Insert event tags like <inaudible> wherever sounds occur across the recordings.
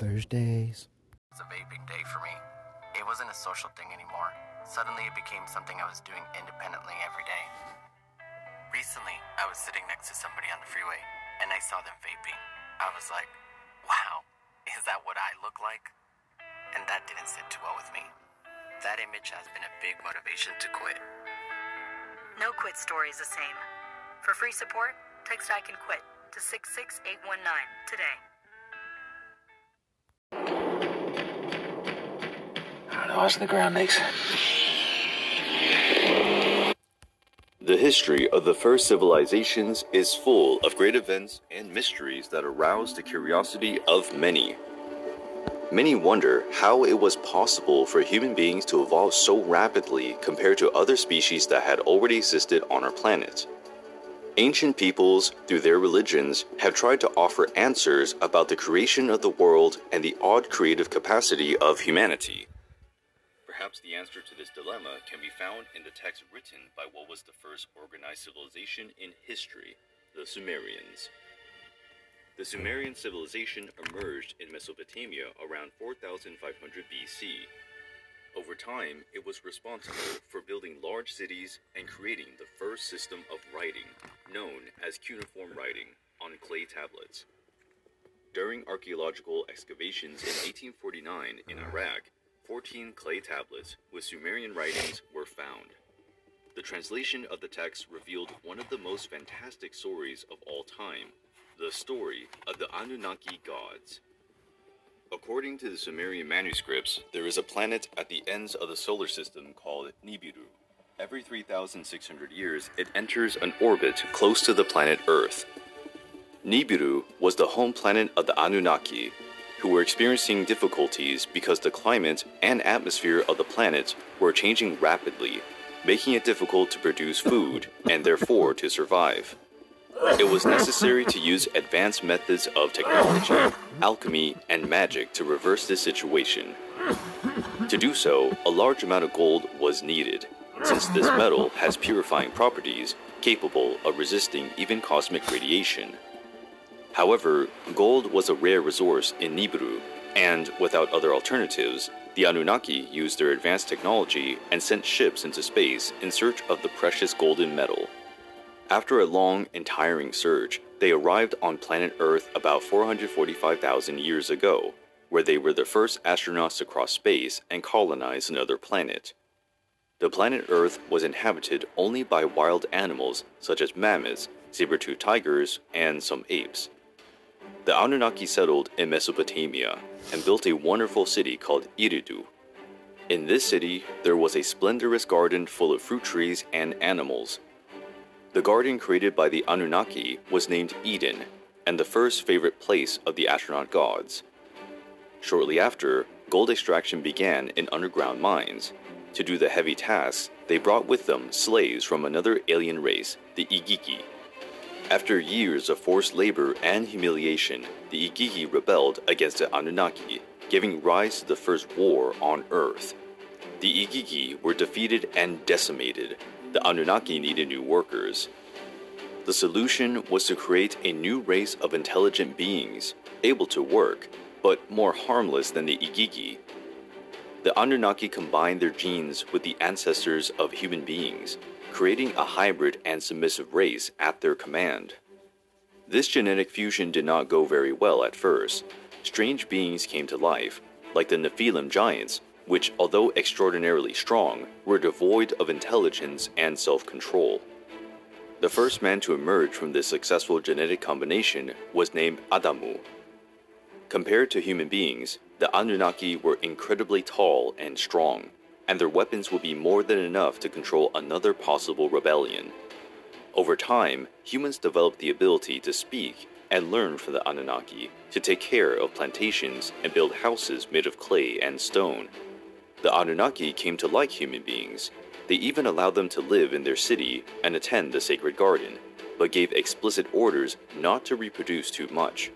Thursdays. It was a vaping day for me. It wasn't a social thing anymore. Suddenly, it became something I was doing independently every day. Recently, I was sitting next to somebody on the freeway and I saw them vaping. I was like, wow, is that what I look like? And that didn't sit too well with me. That image has been a big motivation to quit. No quit story is the same. For free support, text I can quit to 66819 today. Don't the ground, Nix. The history of the first civilizations is full of great events and mysteries that arouse the curiosity of many. Many wonder how it was possible for human beings to evolve so rapidly compared to other species that had already existed on our planet. Ancient peoples, through their religions, have tried to offer answers about the creation of the world and the odd creative capacity of humanity. Perhaps the answer to this dilemma can be found in the text written by what was the first organized civilization in history, the Sumerians. The Sumerian civilization emerged in Mesopotamia around 4500 BC. Over time, it was responsible for building large cities and creating the first system of writing, known as cuneiform writing, on clay tablets. During archaeological excavations in 1849 in Iraq, 14 clay tablets with Sumerian writings were found. The translation of the text revealed one of the most fantastic stories of all time the story of the Anunnaki gods. According to the Sumerian manuscripts, there is a planet at the ends of the solar system called Nibiru. Every 3,600 years, it enters an orbit close to the planet Earth. Nibiru was the home planet of the Anunnaki, who were experiencing difficulties because the climate and atmosphere of the planet were changing rapidly, making it difficult to produce food and therefore to survive. It was necessary to use advanced methods of technology, alchemy, and magic to reverse this situation. To do so, a large amount of gold was needed, since this metal has purifying properties capable of resisting even cosmic radiation. However, gold was a rare resource in Nibiru, and without other alternatives, the Anunnaki used their advanced technology and sent ships into space in search of the precious golden metal. After a long and tiring search, they arrived on planet Earth about 445,000 years ago, where they were the first astronauts to cross space and colonize another planet. The planet Earth was inhabited only by wild animals such as mammoths, saber-toothed tigers, and some apes. The Anunnaki settled in Mesopotamia and built a wonderful city called Eridu. In this city, there was a splendorous garden full of fruit trees and animals. The garden created by the Anunnaki was named Eden, and the first favorite place of the astronaut gods. Shortly after, gold extraction began in underground mines. To do the heavy tasks, they brought with them slaves from another alien race, the Igigi. After years of forced labor and humiliation, the Igigi rebelled against the Anunnaki, giving rise to the first war on Earth. The Igigi were defeated and decimated. The Anunnaki needed new workers. The solution was to create a new race of intelligent beings, able to work, but more harmless than the Igigi. The Anunnaki combined their genes with the ancestors of human beings, creating a hybrid and submissive race at their command. This genetic fusion did not go very well at first. Strange beings came to life, like the Nephilim giants, which, although extraordinarily strong, were devoid of intelligence and self control. The first man to emerge from this successful genetic combination was named Adamu. Compared to human beings, the Anunnaki were incredibly tall and strong and their weapons would be more than enough to control another possible rebellion. Over time, humans developed the ability to speak and learn from the Anunnaki, to take care of plantations and build houses made of clay and stone. The Anunnaki came to like human beings. They even allowed them to live in their city and attend the sacred garden, but gave explicit orders not to reproduce too much.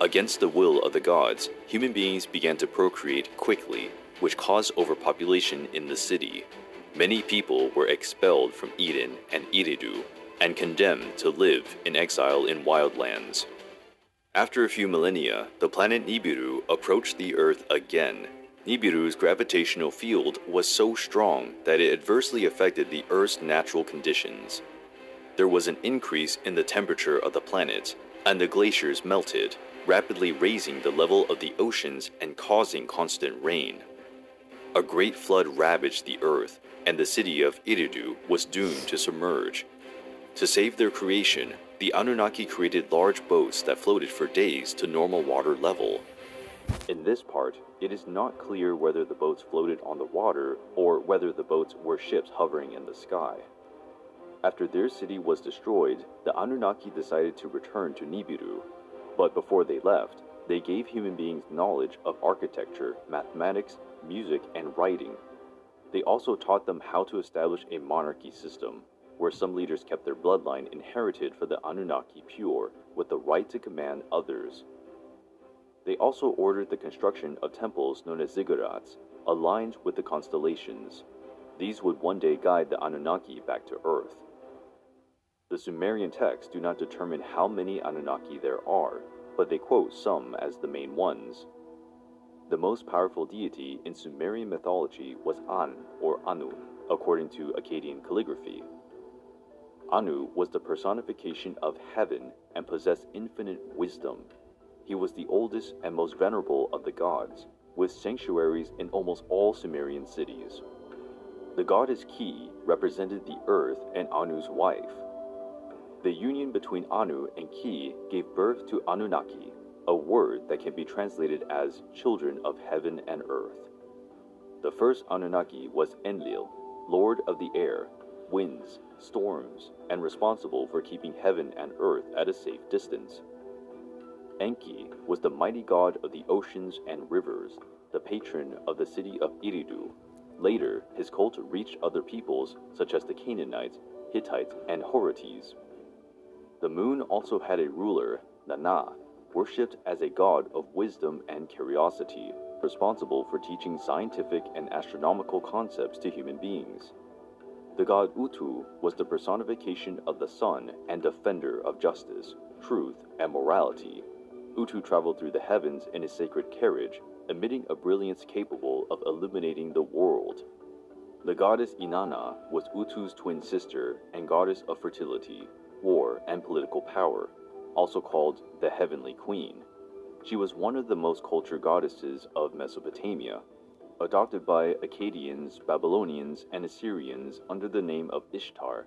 Against the will of the gods, human beings began to procreate quickly which caused overpopulation in the city. Many people were expelled from Eden and Eridu and condemned to live in exile in wildlands. After a few millennia, the planet Nibiru approached the Earth again. Nibiru's gravitational field was so strong that it adversely affected the Earth's natural conditions. There was an increase in the temperature of the planet, and the glaciers melted, rapidly raising the level of the oceans and causing constant rain. A great flood ravaged the earth, and the city of Eridu was doomed to submerge. To save their creation, the Anunnaki created large boats that floated for days to normal water level. In this part, it is not clear whether the boats floated on the water or whether the boats were ships hovering in the sky. After their city was destroyed, the Anunnaki decided to return to Nibiru. But before they left, they gave human beings knowledge of architecture, mathematics, music, and writing. They also taught them how to establish a monarchy system, where some leaders kept their bloodline inherited for the Anunnaki pure, with the right to command others. They also ordered the construction of temples known as ziggurats, aligned with the constellations. These would one day guide the Anunnaki back to Earth. The Sumerian texts do not determine how many Anunnaki there are, but they quote some as the main ones. The most powerful deity in Sumerian mythology was An, or Anu, according to Akkadian calligraphy. Anu was the personification of heaven and possessed infinite wisdom. He was the oldest and most venerable of the gods, with sanctuaries in almost all Sumerian cities. The goddess Ki represented the earth and Anu's wife. The union between Anu and Ki gave birth to Anunnaki, a word that can be translated as children of heaven and earth. The first Anunnaki was Enlil, lord of the air, winds, storms, and responsible for keeping heaven and earth at a safe distance. Enki was the mighty god of the oceans and rivers, the patron of the city of Eridu. Later, his cult reached other peoples such as the Canaanites, Hittites, and Horites. The moon also had a ruler, Nanna, worshipped as a god of wisdom and curiosity, responsible for teaching scientific and astronomical concepts to human beings. The god Utu was the personification of the sun and defender of justice, truth, and morality. Utu traveled through the heavens in a sacred carriage, emitting a brilliance capable of illuminating the world. The goddess Inanna was Utu's twin sister and goddess of fertility, war, and political power, also called the Heavenly Queen. She was one of the most cultured goddesses of Mesopotamia, adopted by Akkadians, Babylonians, and Assyrians under the name of Ishtar.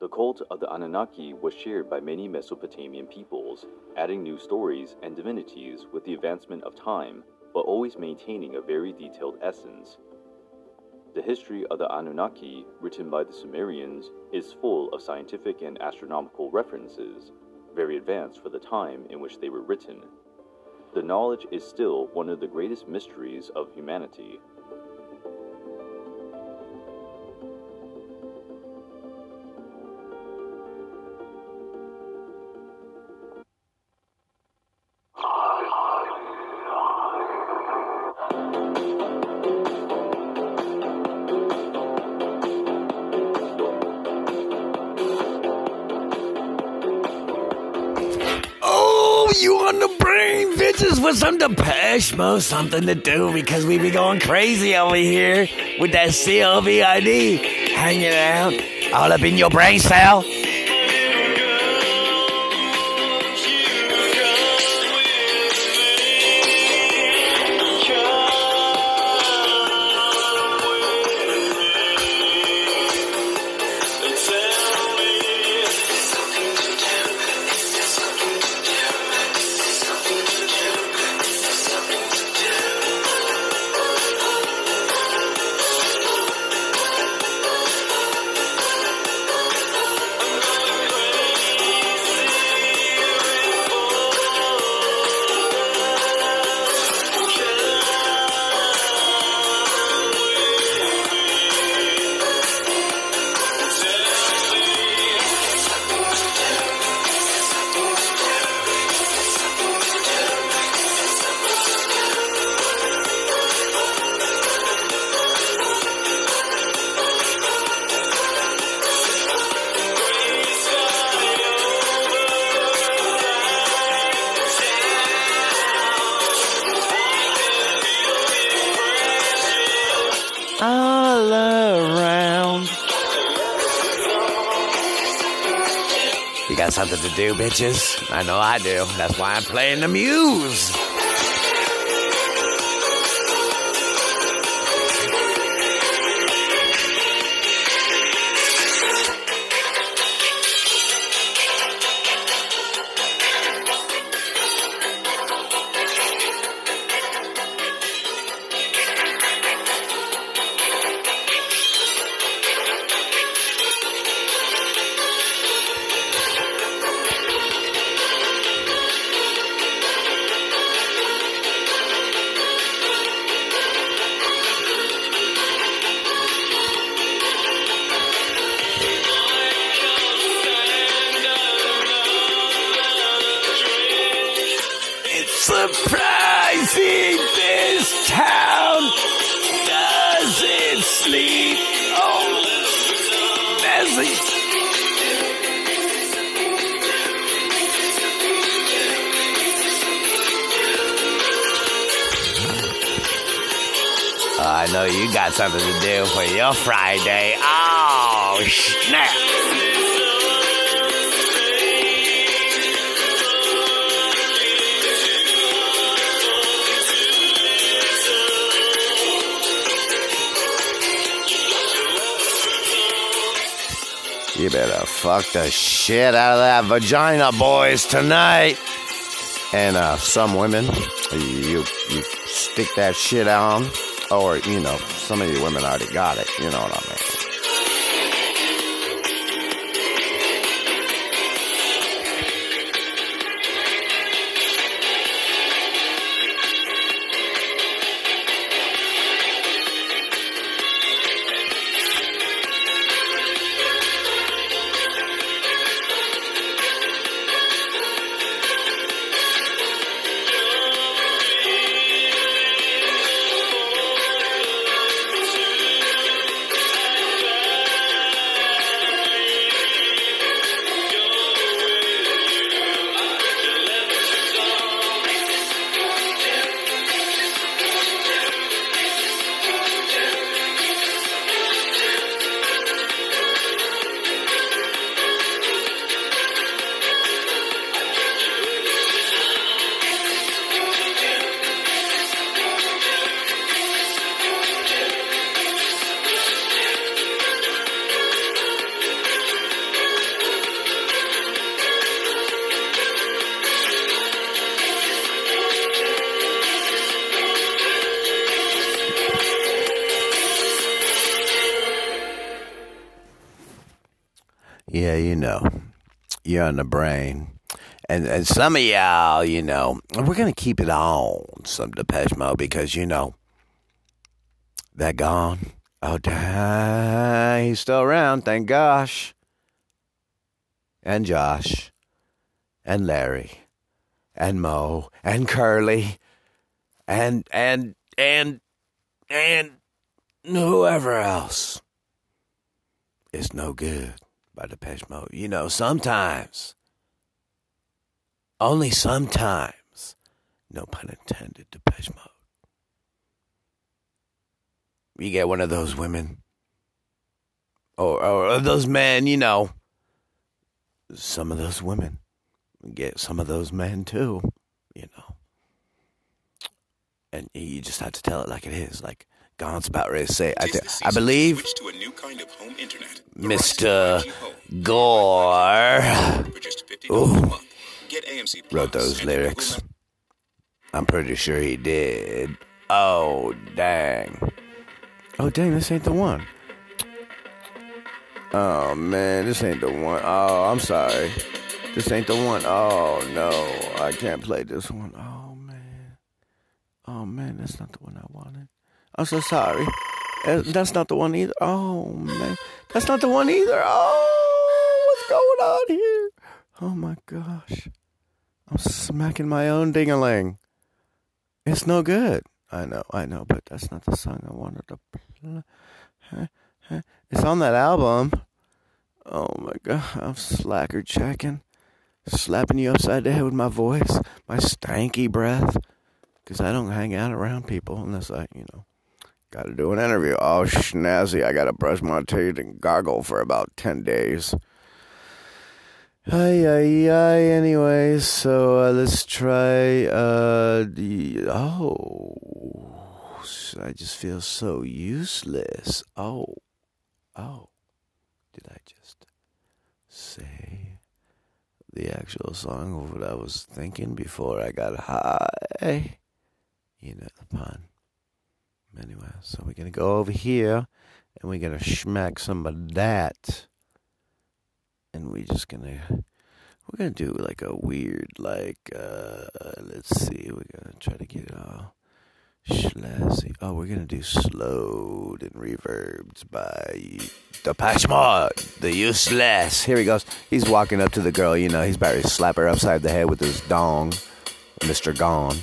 The cult of the Anunnaki was shared by many Mesopotamian peoples, adding new stories and divinities with the advancement of time, but always maintaining a very detailed essence. The history of the Anunnaki, written by the Sumerians, is full of scientific and astronomical references, very advanced for the time in which they were written. The knowledge is still one of the greatest mysteries of humanity. With some Depeche Mode, something to do because we be going crazy over here with that COVID hanging out all up in your brain cell. Do, bitches. I know I do. That's why I'm playing the muse. Shit out of that vagina, boys, tonight. And uh, some women, you you stick that shit on, or you know, some of you women already got it. You know what I mean? You know, you're on the brain. And, and some of y'all, you know, we're going to keep it on some Depeche Mode because, you know, they're gone. Oh, damn, he's still around, thank gosh. And Josh, and Larry, and Mo, and Curly, and, and, and, and whoever else is no good by Depeche Mode. You know, sometimes, only sometimes, no pun intended, Depeche Mode. You get one of those women, or, or those men, you know, some of those women get some of those men too, you know. And you just have to tell it like it is, like God's about ready to say. I, th- I believe to a new kind of home internet. Mr. Verizon 5G Home. Gore For just $50 Ooh. Get AMC wrote those lyrics. I'm pretty sure he did. Oh, dang. Oh, dang, this ain't the one. Oh, man, this ain't the one. Oh, I'm sorry. This ain't the one. Oh, no, I can't play this one. Oh, man. Oh, man, that's not the one I wanted. I'm so sorry. That's not the one either. Oh, man. That's not the one either. Oh, what's going on here? Oh, my gosh. I'm smacking my own ding-a-ling. It's no good. I know, I know, but that's not the song I wanted to play. It's on that album. Oh my god, I'm slacker checking. Slapping you upside the head with my voice, my stanky breath. Because I don't hang out around people unless I, you know, got to do an interview. Oh, snazzy, I got to brush my teeth and gargle for about 10 days. Hi, hi, hi. Anyway, so uh, let's try. Uh, the, oh, I just feel so useless. Oh, oh. Did I just say the actual song of what I was thinking before I got high? You know the pun. Anyway, so we're gonna go over here and we're gonna smack some of that. And we're just gonna we're gonna do like a weird like uh let's see we're gonna try to get it all schlazzy oh we're gonna do slowed and reverbed by the Mode the useless. Here he goes. He's walking up to the girl you know he's about to slap her upside the head with his dong Mr. Gone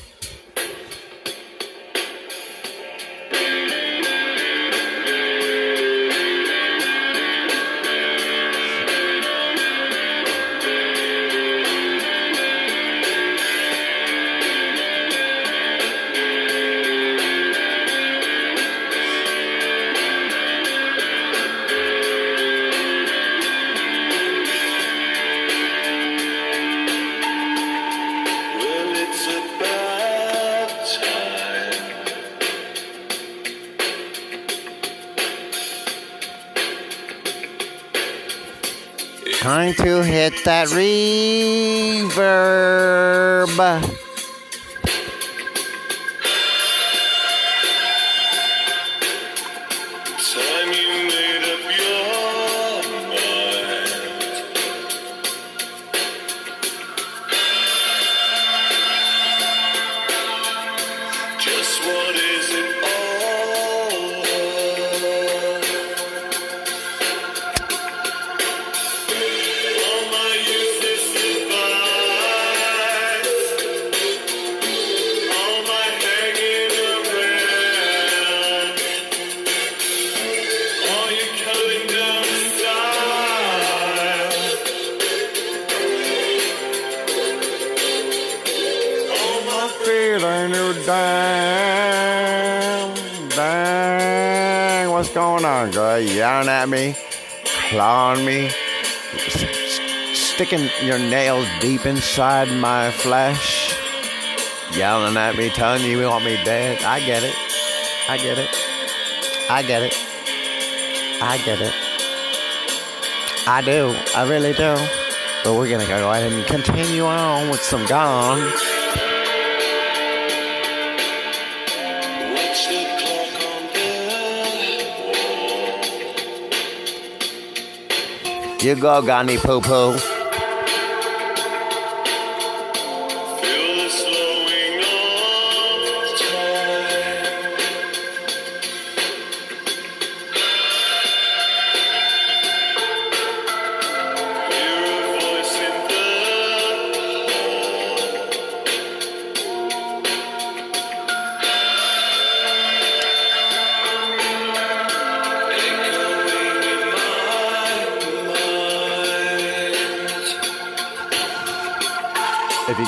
Trying to hit that reverb. Yelling at me, clawing me, sticking your nails deep inside my flesh, yelling at me, telling you you want me dead. I get it. I get it. I get it. I get it. I do. I really do. But we're gonna go ahead and continue on with some gone. You go, Gandhi Poo Poo.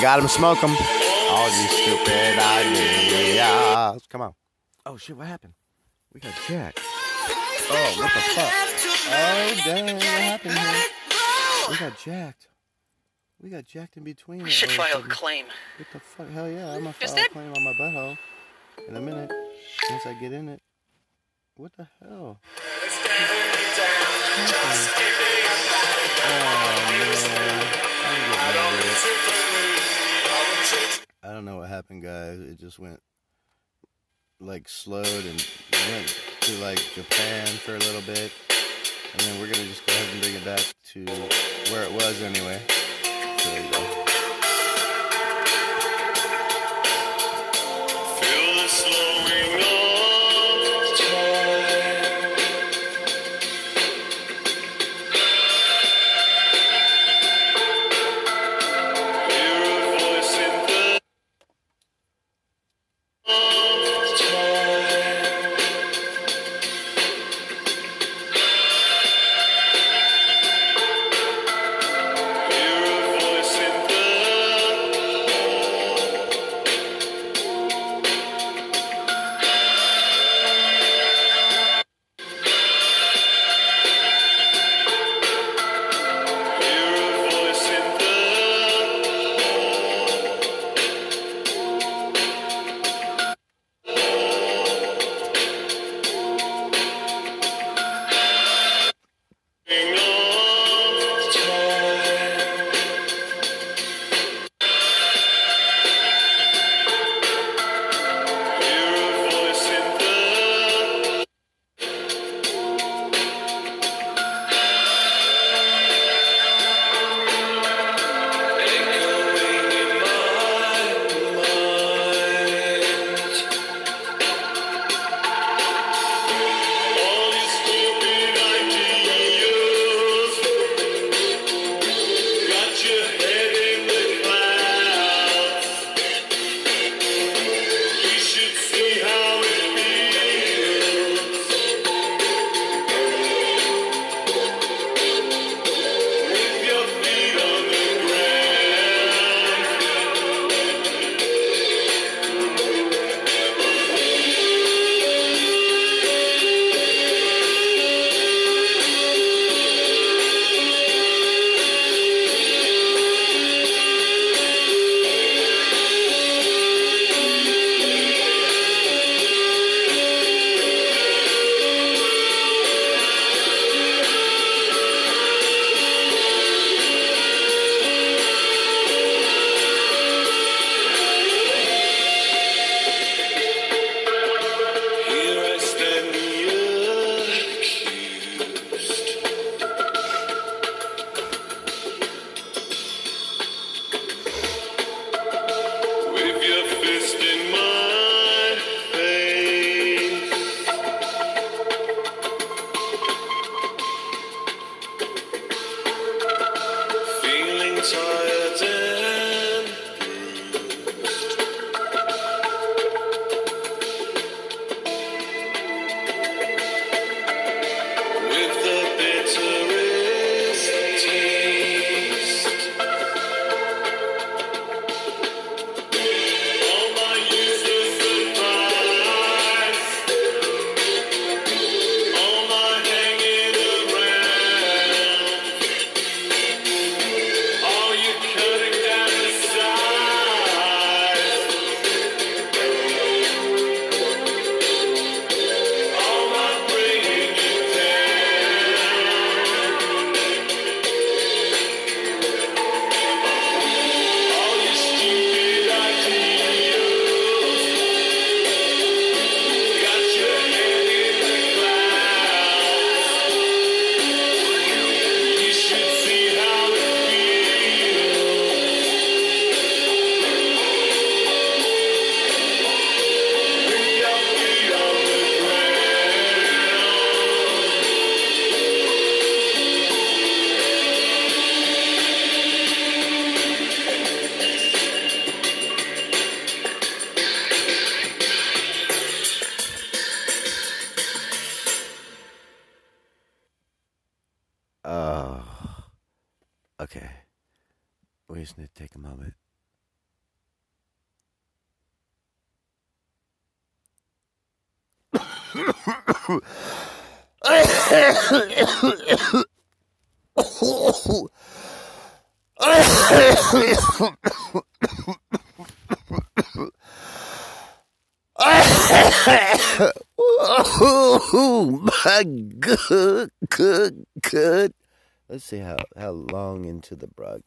Got 'em, smoke 'em. All you stupid ideas. Come on. Oh, shit, what happened? We got jacked. Oh, what the fuck? Oh, dang, what happened here? We got jacked. We got jacked in between. We should all a file a claim. What the fuck? Hell yeah, I'm gonna file a it? claim on my butthole in a minute. Once I get in it. What the hell? I don't know what happened, guys. It just went like slowed and went to like Japan for a little bit, and then we're gonna just go ahead and bring it back to where it was anyway. So there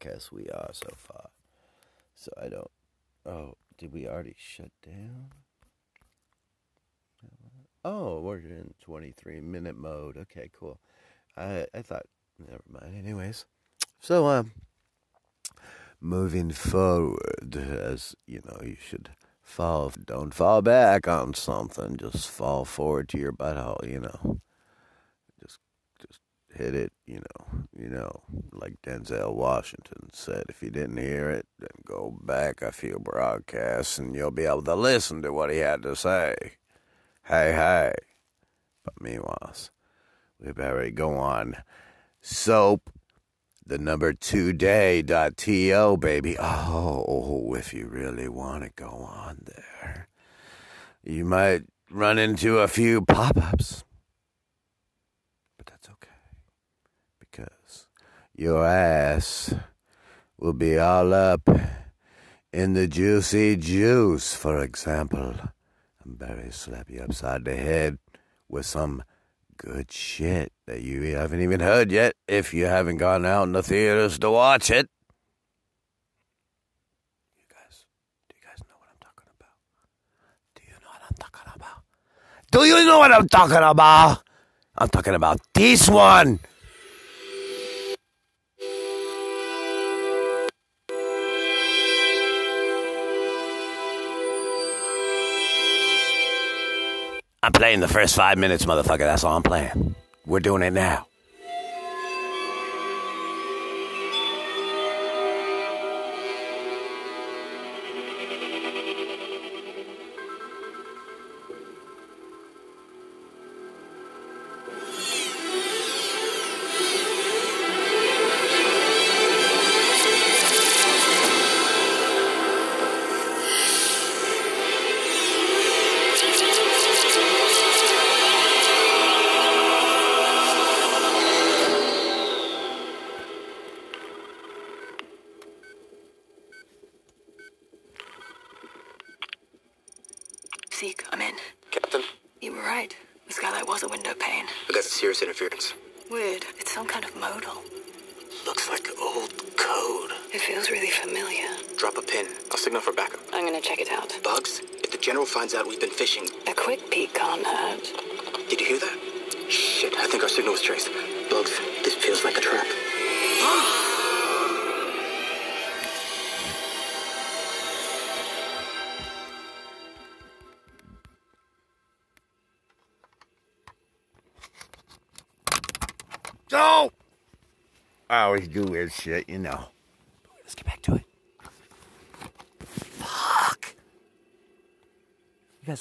the we are so far. So I don't. Oh, did we already shut down? Oh, we're in 23 minute mode. Okay, cool. I I thought, never mind. Anyways, so um, moving forward, as you know, you should fall. Don't fall back on something. Just fall forward to your butthole. You know, hit it. You know, you know, like Denzel Washington said. If you didn't hear it, then go back a few broadcasts, and you'll be able to listen to what he had to say. Hey, hey. But meanwhile, we better go on. Soap, the number two day dot to baby. Oh, if you really want to go on there, you might run into a few pop ups. But that's okay. Because your ass will be all up in the juicy juice, for example. And Barry slap you upside the head with some good shit that you haven't even heard yet if you haven't gone out in the theaters to watch it. You guys, do you guys know what I'm talking about? Do you know what I'm talking about? Do you know what I'm talking about? I'm talking about this one. I'm playing the first five minutes, motherfucker. That's all I'm playing. We're doing it now.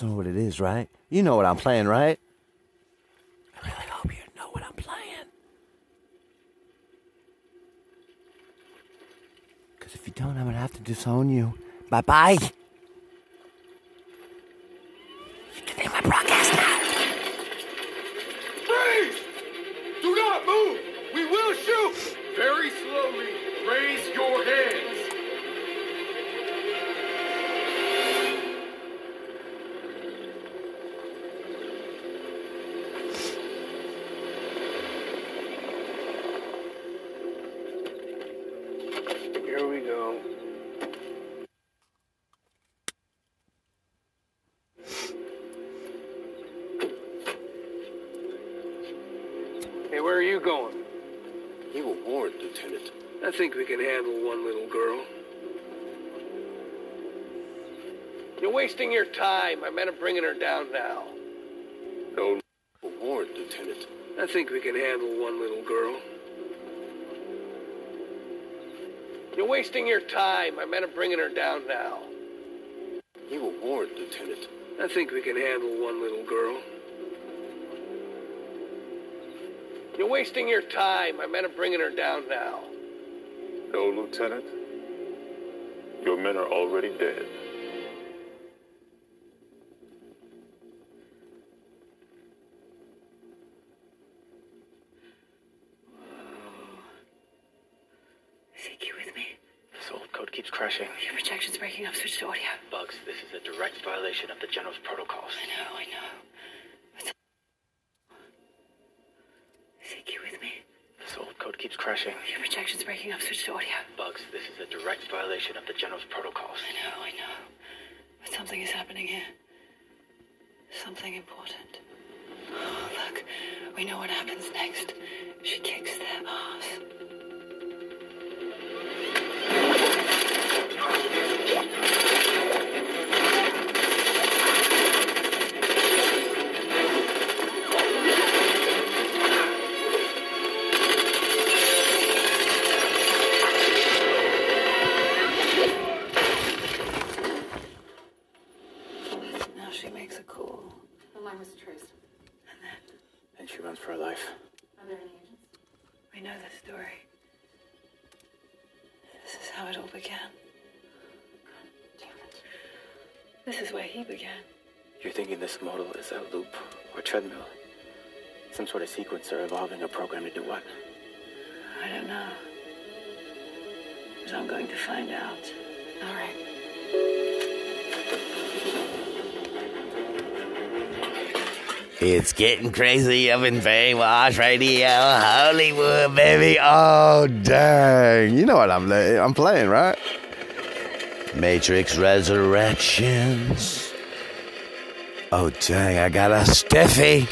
Know what it is, right? You know what I'm playing, right? I really hope you know what I'm playing. Because if you don't, I'm going to have to disown you. Bye bye. I meant to bringing her down now. You were warned, Lieutenant. I think we can handle one little girl. You're wasting your time. I meant to bringing her down now. No, Lieutenant. Your men are already dead. Violation of the General's protocols. I know, I know. What's... You with me? This old code keeps crashing. Your projection's breaking up. Switch to audio. Bugs, this is a direct violation of the General's protocols. I know, I know. But something is happening here. Something important. Oh, look, we know what happens next. She kicks their ass. Evolving a program to do what? I don't know. But I'm going to find out. All right. It's getting crazy up in Brainwash Radio, Hollywood, baby. Oh, dang. You know what I'm, I'm playing, right? Matrix Resurrections. Oh, dang. I got a stiffy.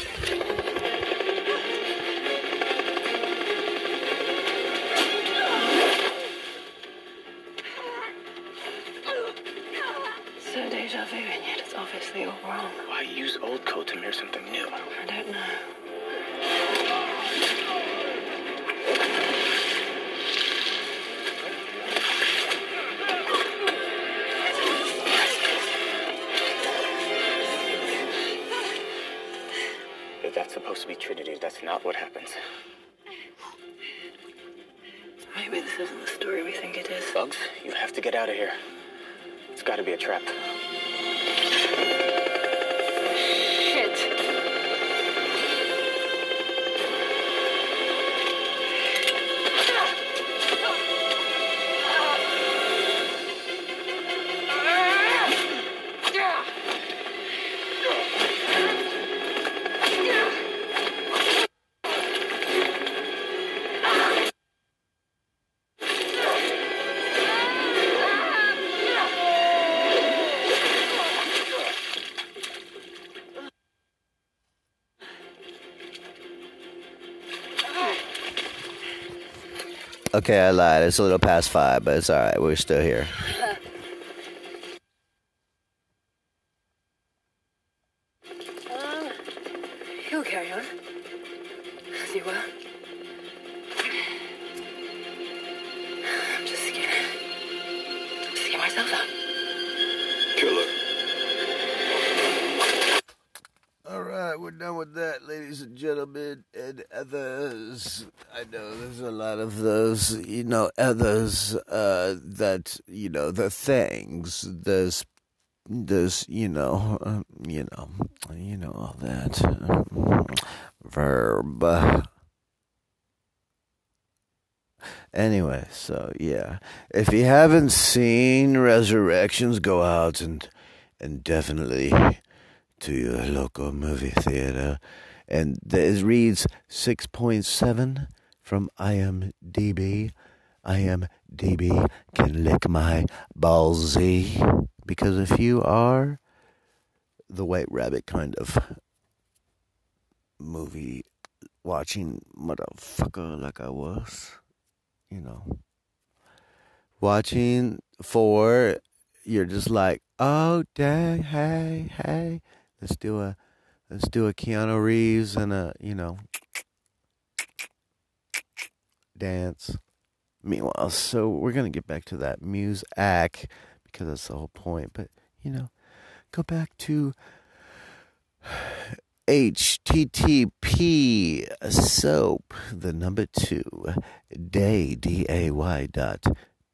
Okay, I lied. It's a little past five, but it's all right. We're still here. Uh, you know the things. There's, there's, you know, uh, you know, you know all that verb. Anyway, so yeah, if you haven't seen Resurrections, go out and and definitely to your local movie theater. And it reads 6.7 from IMDb. IMDb can lick my ballsy. Because if you are the White Rabbit kind of movie watching motherfucker like I was, you know, watching for, you're just like, oh, dang, hey, hey. Let's do a let's do a Keanu Reeves and a you know dance. Meanwhile, so we're gonna get back to that Muse act because that's the whole point. But you know, go back to http soap the number two day d a y dot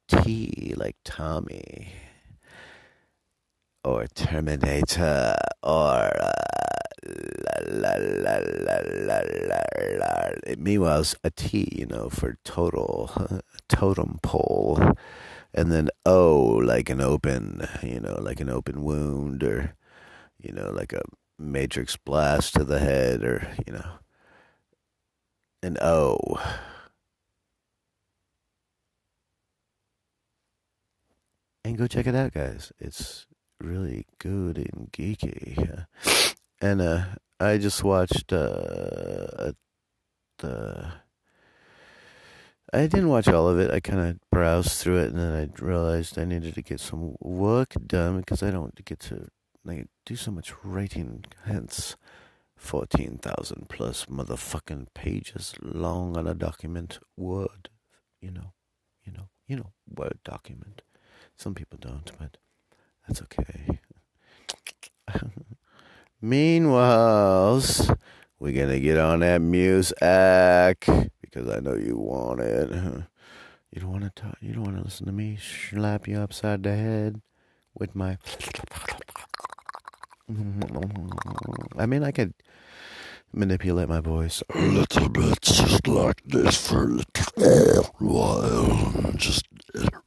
t like Tommy or Terminator or uh, la, la, la, la, la, la, meanwhile a T you know for total <laughs> totem pole and then O like an open, you know, like an open wound or you know, like a matrix blast to the head or, you know, an O. And go check it out, guys. It's really good and geeky. <laughs> And uh I just watched uh the I didn't watch all of it. I kind of browsed through it, and then I realized I needed to get some work done because I don't get to like do so much writing. Hence, fourteen thousand plus motherfucking pages long on a document. Word, you know, you know, you know, Word document. Some people don't, but that's okay. <laughs> Meanwhile, we're gonna get on that music because I know you want it. You don't want to talk. You don't want to listen to me slap you upside the head with my. <laughs> I mean, I could manipulate my voice a little bit, just like this for a little while. Just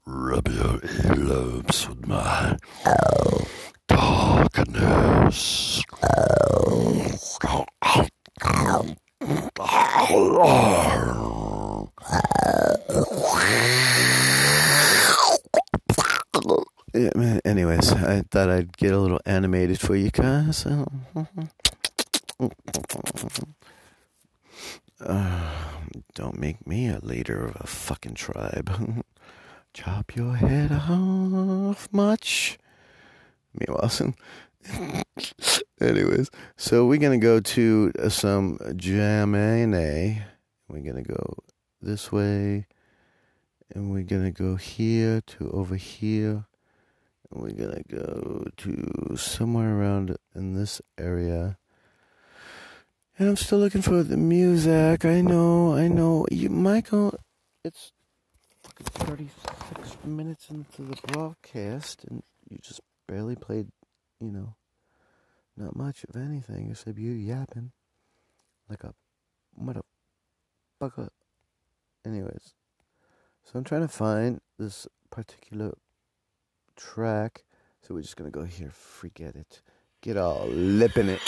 rub your earlobes with my darkness. Anyways, I thought I'd get a little animated for you guys. Uh, don't make me a leader of a fucking tribe. <laughs> Chop your head off much. Meanwhile, <laughs> anyways, so we're gonna go to uh, some Jamane. We're gonna go this way, and we're gonna go here to over here, and we're gonna go to somewhere around in this area. And I'm still looking for the music. I know, I know. You, Michael, it's 36 minutes into the broadcast, and you just barely played, you know, not much of anything except you yapping like a motherfucker. Anyways, so I'm trying to find this particular track. So we're just gonna go here. Forget it. Get all lipping it.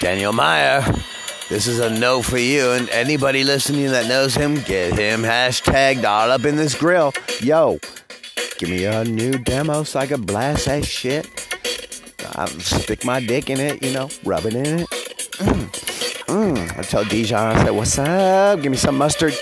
Daniel Meyer, this is a no for you. And anybody listening that knows him, get him hashtagged all up in this grill. Yo, give me a new demo so I can blast that shit. I'll stick my dick in it, you know, rub it in it. Mm. Mm. I tell Dijon, I said, what's up? Give me some mustard.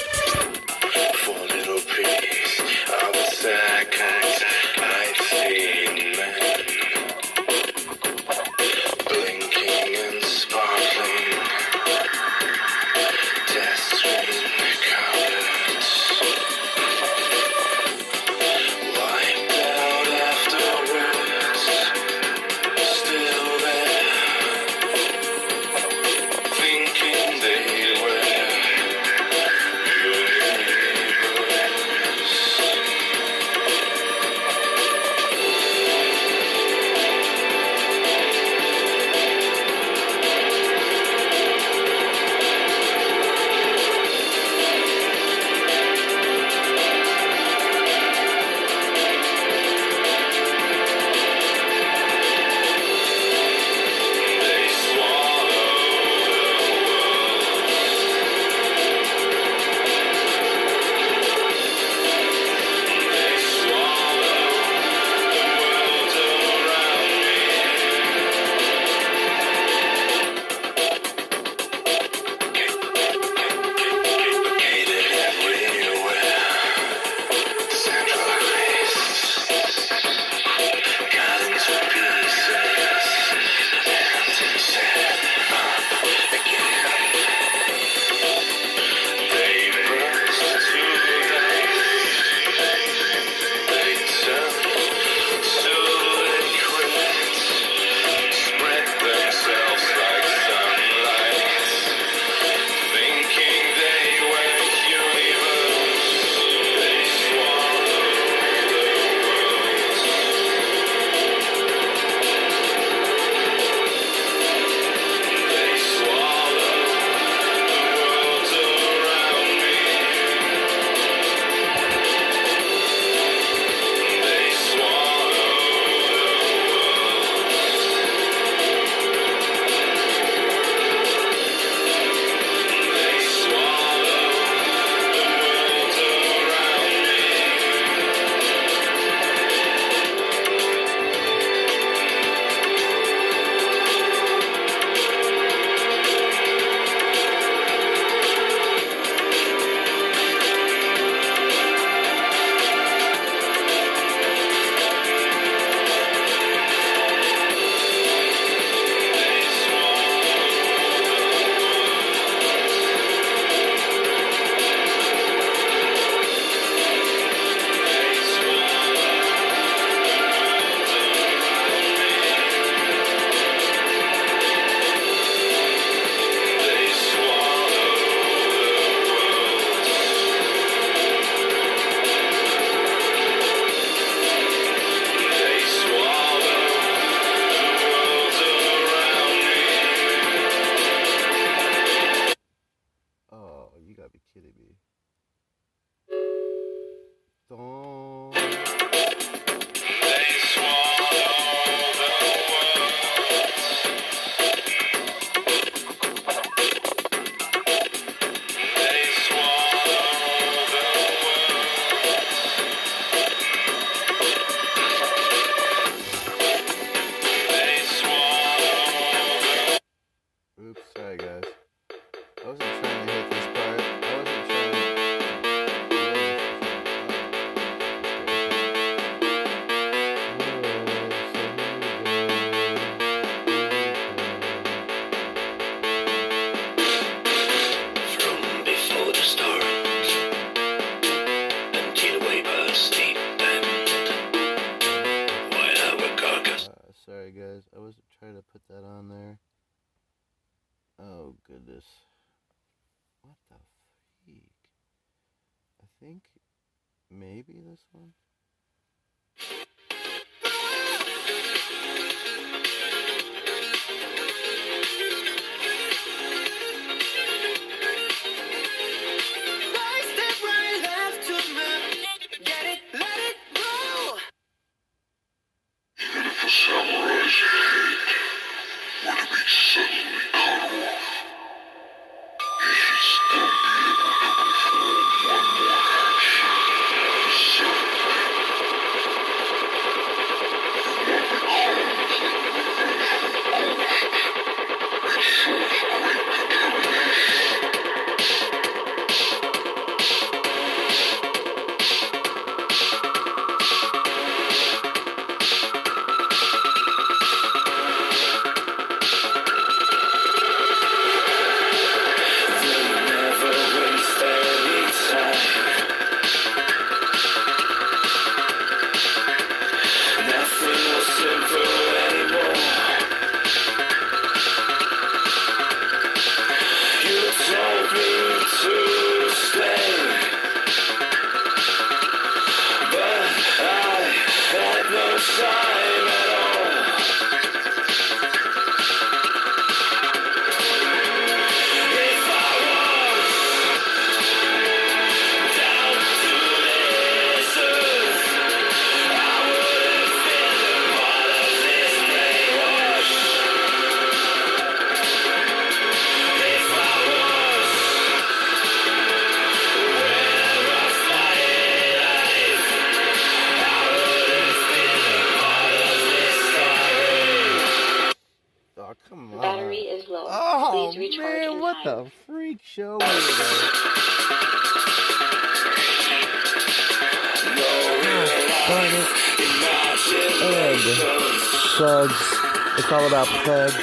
About plugs.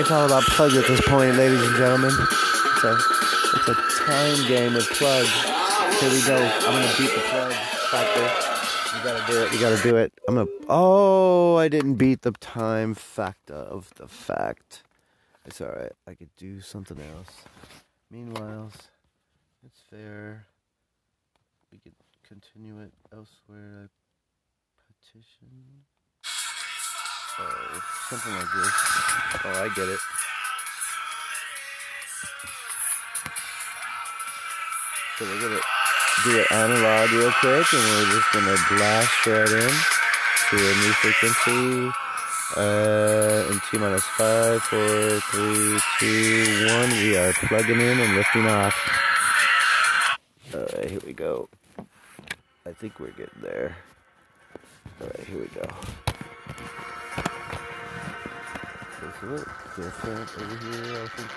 It's all about plugs at this point, ladies and gentlemen. It's a, it's a time game with plugs. Here we go. I'm gonna beat the plug factor. You gotta do it. You gotta do it. I'm gonna. Oh, I didn't beat the time factor of the fact. It's all right. I could do something else. Meanwhile, it's fair. We could continue it elsewhere. Petition. Oh, something like this. Oh, I get it. So we're gonna do it analog real quick, and we're just gonna blast right in to a new frequency. Uh, in T minus five, four, three, two, one. We are plugging in and lifting off. Alright, here we go. I think we're getting there. Alright, here we go. It. Different over here. I think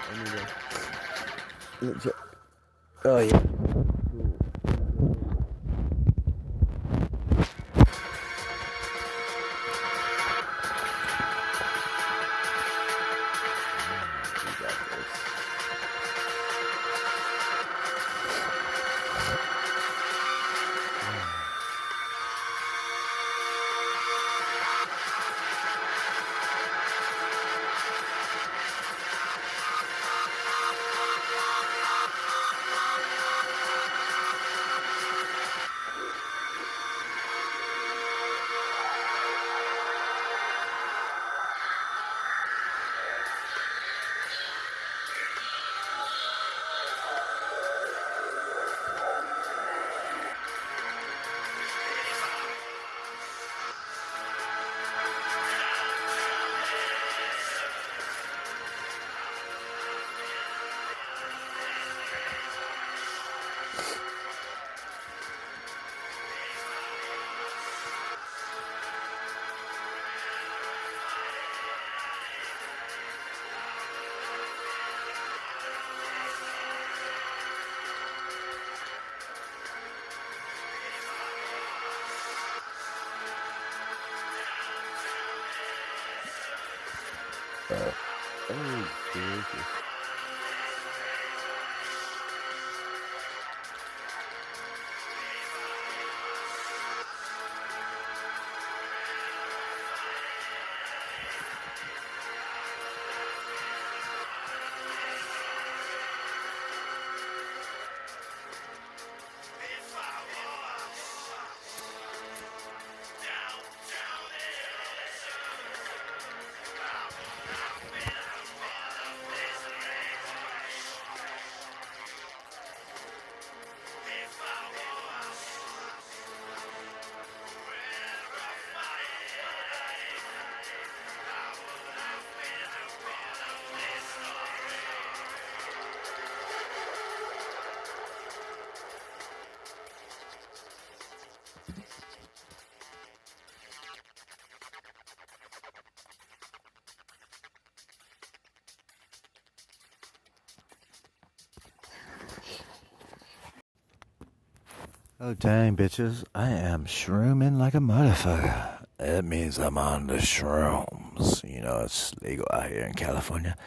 I need to. Oh, yeah. Uh, oh, Jesus. Oh, dang, bitches. I am shrooming like a motherfucker. That means I'm on the shrooms. You know, it's legal out here in California.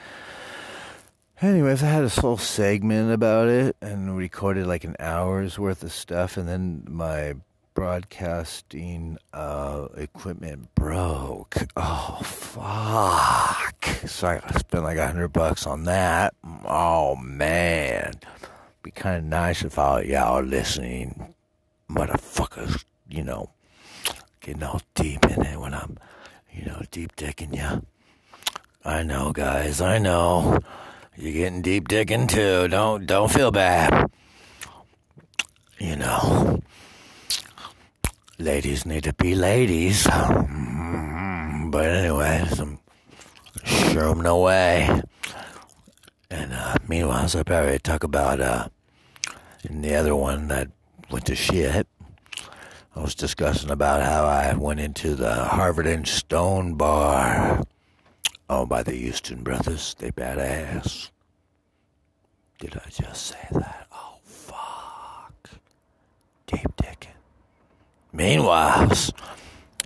Anyways, I had this whole segment about it and recorded like an hour's worth of stuff, and then my broadcasting uh, equipment broke. Oh, fuck. So I spent like a hundred bucks on that. Oh, man. Be kind of nice if all y'all listening motherfuckers, you know, getting all deep in it when I'm, you know, deep dicking you. I know, guys. I know. You're getting deep dicking too. Don't don't feel bad. You know, ladies need to be ladies. Mm, But anyways, I'm away. And uh, meanwhile, so I probably talk about uh, the other one that went to shit. Was discussing about how I went into the Harvard and Stone bar. Oh, by the Houston brothers. They badass. Did I just say that? Oh, fuck. Deep dicking. Meanwhile,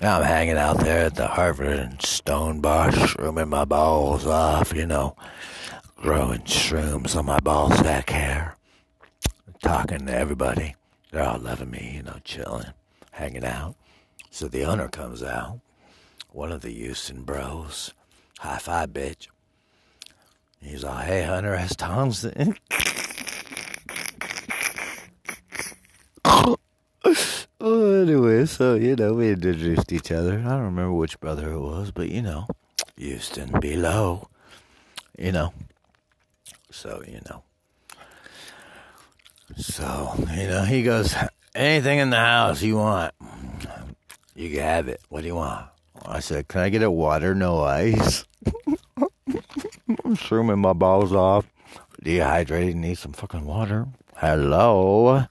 I'm hanging out there at the Harvard and Stone bar, shrooming my balls off, you know, growing shrooms on my ball sack hair, talking to everybody. They're all loving me, you know, chilling, hanging out. So the owner comes out, one of the Houston bros. High five, bitch. He's like, hey, Hunter S. Thompson. <laughs> oh, anyway, so, you know, we introduced each other. I don't remember which brother it was, but, you know, Houston below, you know. So, you know. So, you know, he goes, anything in the house you want, you can have it. What do you want? I said, can I get a water, no ice? <laughs> I'm shrooming my balls off. Dehydrated, need some fucking water. Hello?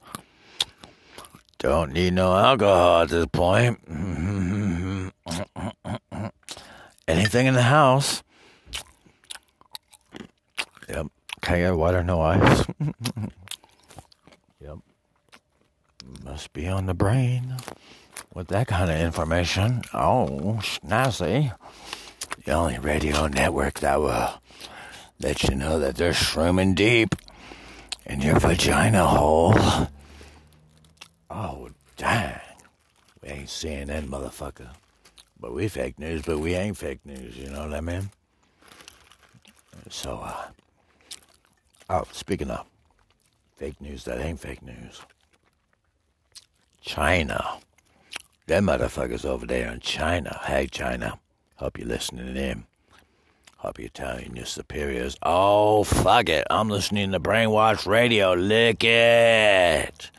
Don't need no alcohol at this point. <laughs> Anything in the house? Yep. Can I get water, no ice? <laughs> Must be on the brain with that kind of information. Oh, snazzy. The only radio network that will let you know that they're shrooming deep in your vagina hole. Oh, dang. We ain't CNN, motherfucker. But we fake news, but we ain't fake news, you know what I mean? So, uh, oh, speaking of fake news that ain't fake news, China. Them motherfuckers over there in China. Hey, China. Hope you're listening in. Hope you're telling your superiors, oh, fuck it. I'm listening to Brainwash Radio. Lick it.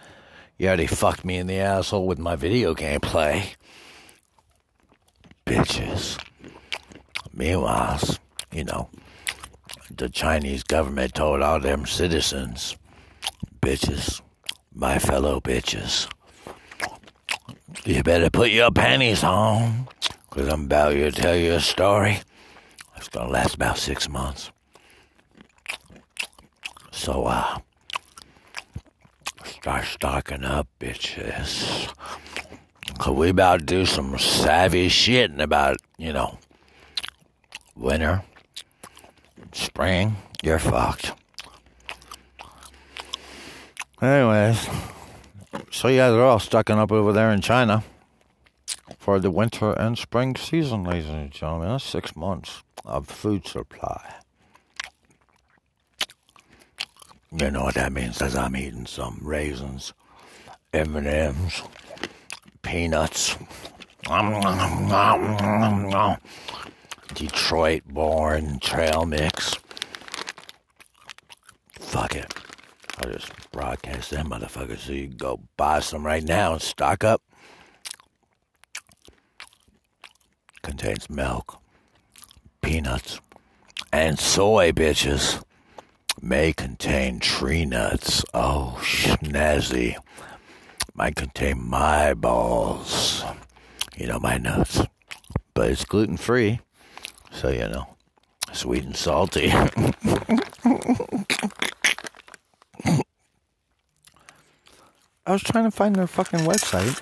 You already fucked me in the asshole with my video game play. Bitches. Meanwhile, you know, the Chinese government told all them citizens, bitches, my fellow bitches, you better put your panties on, because I'm about to tell you a story. It's going to last about six months. So, uh, start stocking up, bitches. Because we about to do some savvy shit in about, you know, winter, spring. You're fucked. Anyways, so yeah, they're all stocking up over there in China for the winter and spring season, ladies and gentlemen. That's six months of food supply. You know what that means? As I'm eating some raisins, M&M's, peanuts, Detroit-born trail mix. Fuck it. I'll just broadcast them motherfuckers so you can go buy some right now and stock up. Contains milk, peanuts, and soy, bitches. May contain tree nuts. Oh, snazzy. Might contain my balls. You know, my nuts. But it's gluten free. So, you know, sweet and salty. <laughs> I was trying to find their fucking website,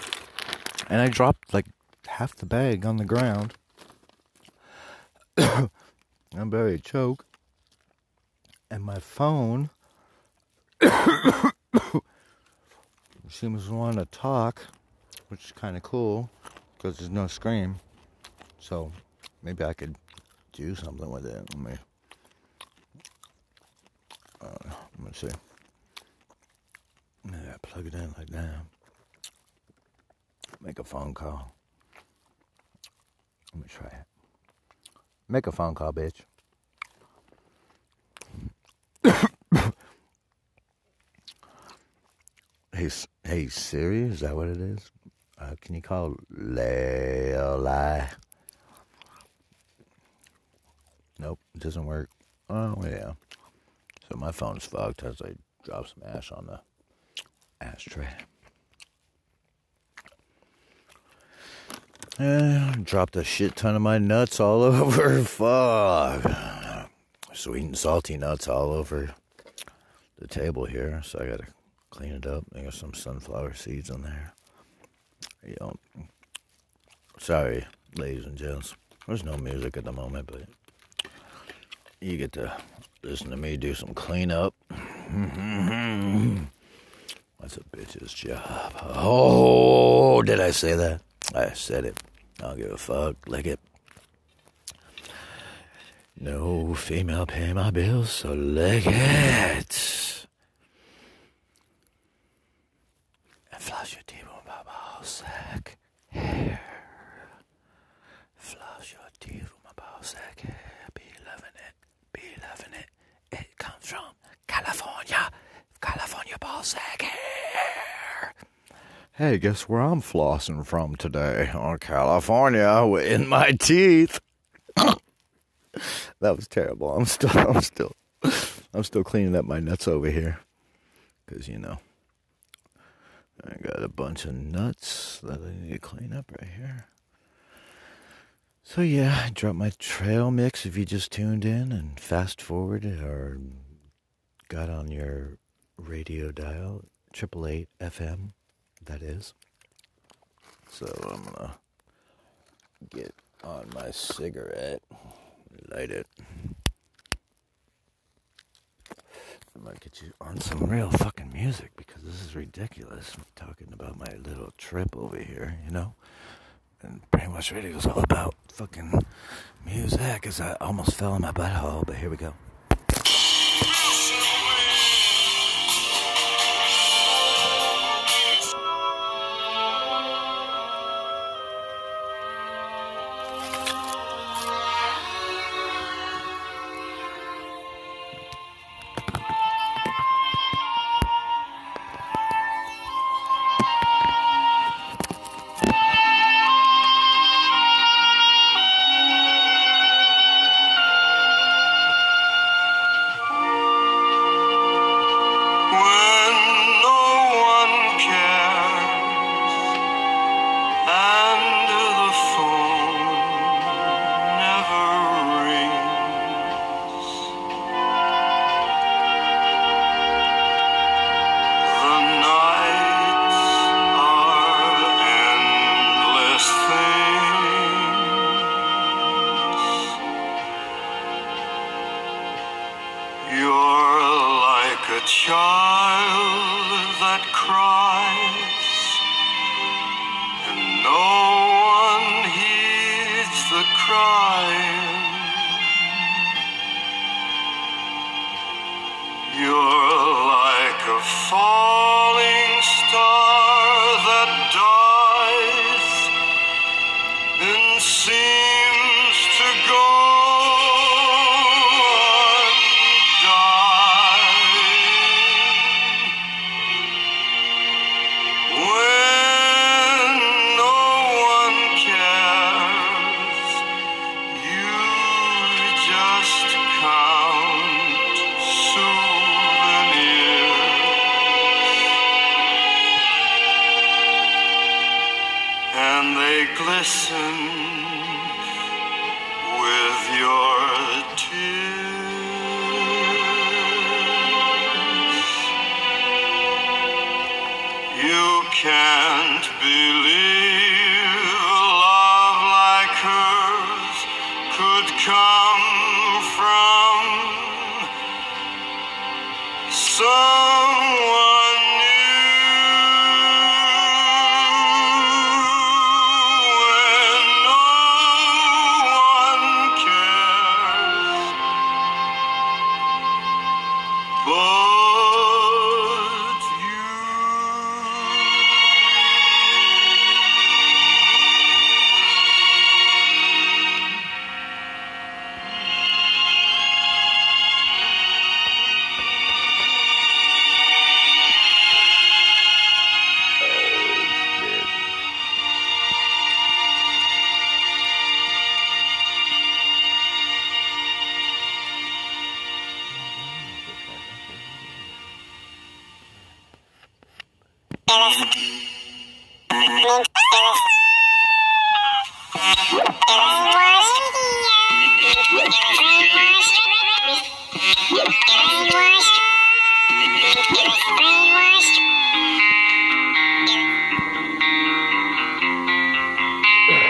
and I dropped like half the bag on the ground. <coughs> I'm very choke, and my phone. seems to want to talk, which is kind of cool because there's no screen. So maybe I could do something with it. Let me. Uh, let me see. Yeah, plug it in like that. Make a phone call. Let me try it. Make a phone call, bitch. <coughs> hey, hey Siri, is that what it is? Uh, can you call Leoli? Nope, it doesn't work. Oh yeah. So my phone's fucked as I drop some ash on the ashtray. Yeah, dropped a shit ton of my nuts all <laughs> over. Fuck. Sweet and salty nuts all over the table here. So I gotta clean it up. I got some sunflower seeds in there. Sorry, ladies and gents. There's no music at the moment, but you get to listen to me do some cleanup. <laughs> That's a bitch's job. Oh, did I say that? I said it. I don't give a fuck. Lick it. No female pay my bills, so lick it. And floss your teeth with my ball sack hair. Floss your teeth with my ball sack hair. Be loving it. Be loving it. It comes from California. Hey, guess where I'm flossing from today? On California in my teeth. <coughs> that was terrible. I'm still, <laughs> I'm still, I'm still cleaning up my nuts over here, cause you know, I got a bunch of nuts that I need to clean up right here. So yeah, I dropped my trail mix. If you just tuned in and fast forwarded or got on your radio dial, triple eight FM, that is. So I'm gonna get on my cigarette, light it. I'm gonna get you on some real fucking music because this is ridiculous. I'm talking about my little trip over here, you know? And pretty much radio is all about fucking music because I almost fell in my butthole, but here we go.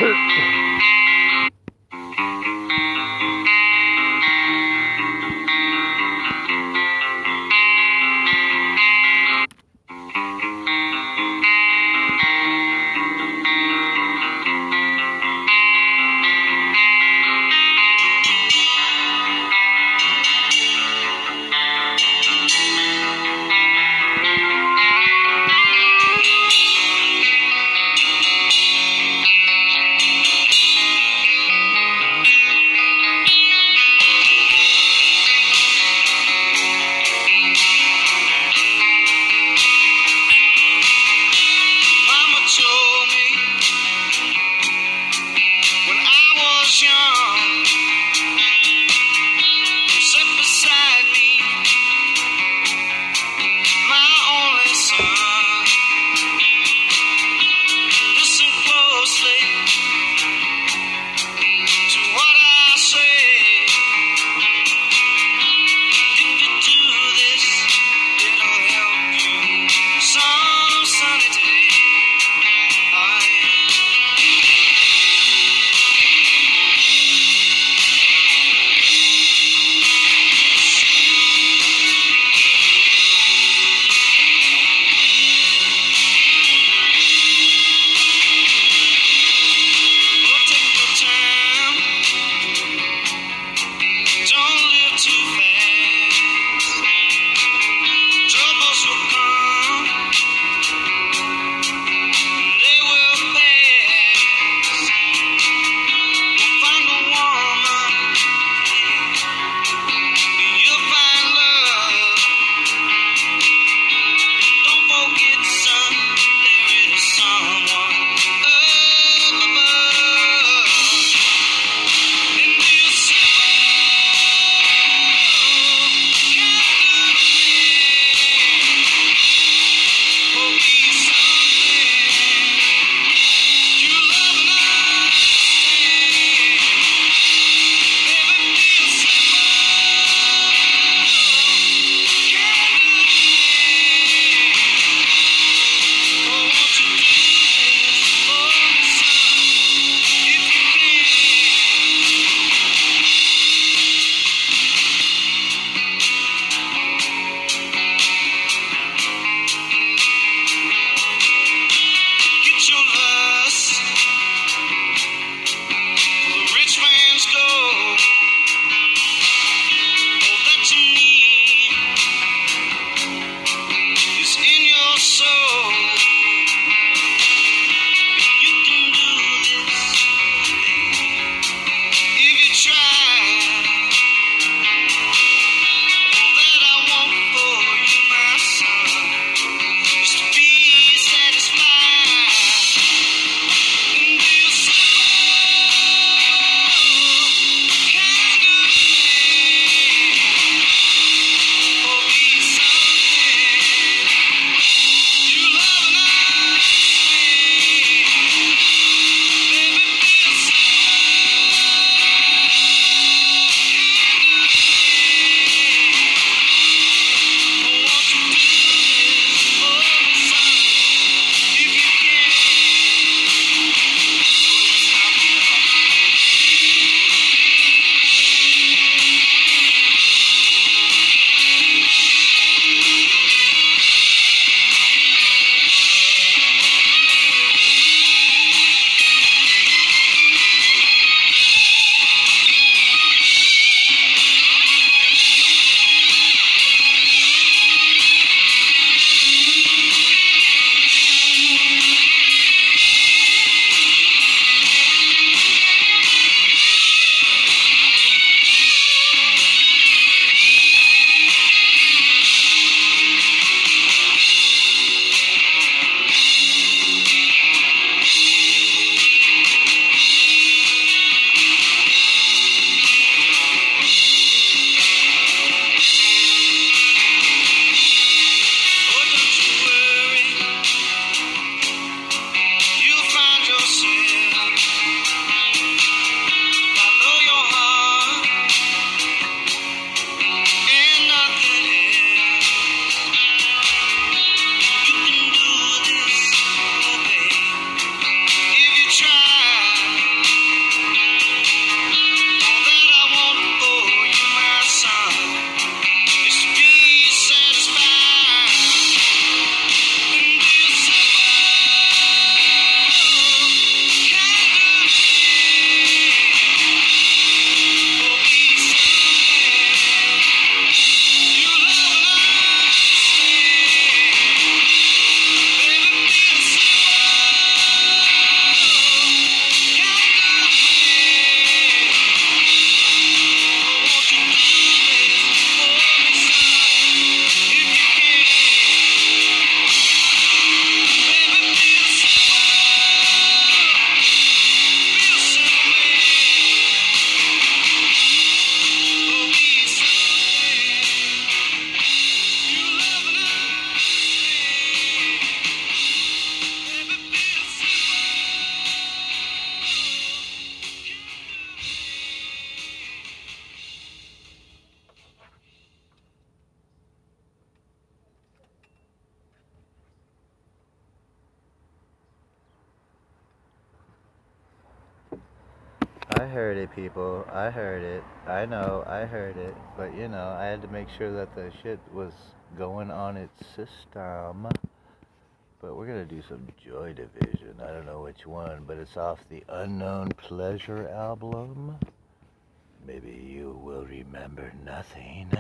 hurt. It. But you know, I had to make sure that the shit was going on its system. But we're gonna do some Joy Division. I don't know which one, but it's off the Unknown Pleasure album. Maybe you will remember nothing.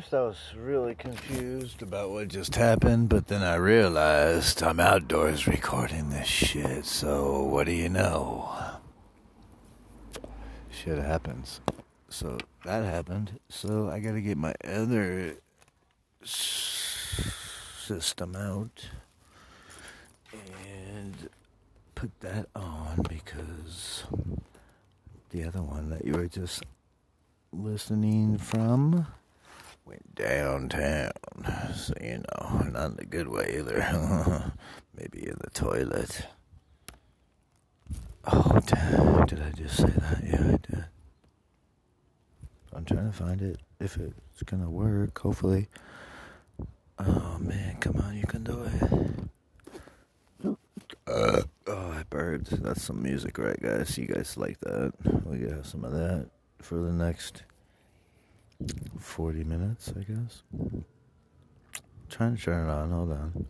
First, I was really confused about what just happened, but then I realized I'm outdoors recording this shit, so what do you know? Shit happens. So that happened, so I gotta get my other system out and put that on because the other one that you were just listening from went downtown. So, you know, not in a good way either. <laughs> Maybe in the toilet. Oh, damn. Did I just say that? Yeah, I did. I'm trying to find it. If it's to work, hopefully. Oh, man. Come on. You can do it. Uh, oh, I burped. That's some music, right, guys? You guys like that? We could have some of that for the next 40 minutes, I guess. trying to turn it on. Hold on.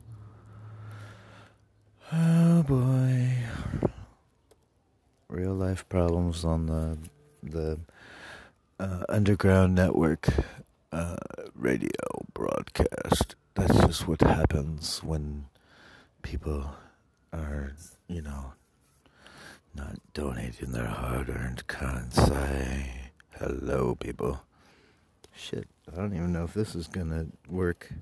Oh boy. Real life problems on the the uh, underground network uh, radio broadcast. That's just what happens when people are, you know, not donating their hard-earned currency. Hello, people. Shit, I don't even know if this is gonna work.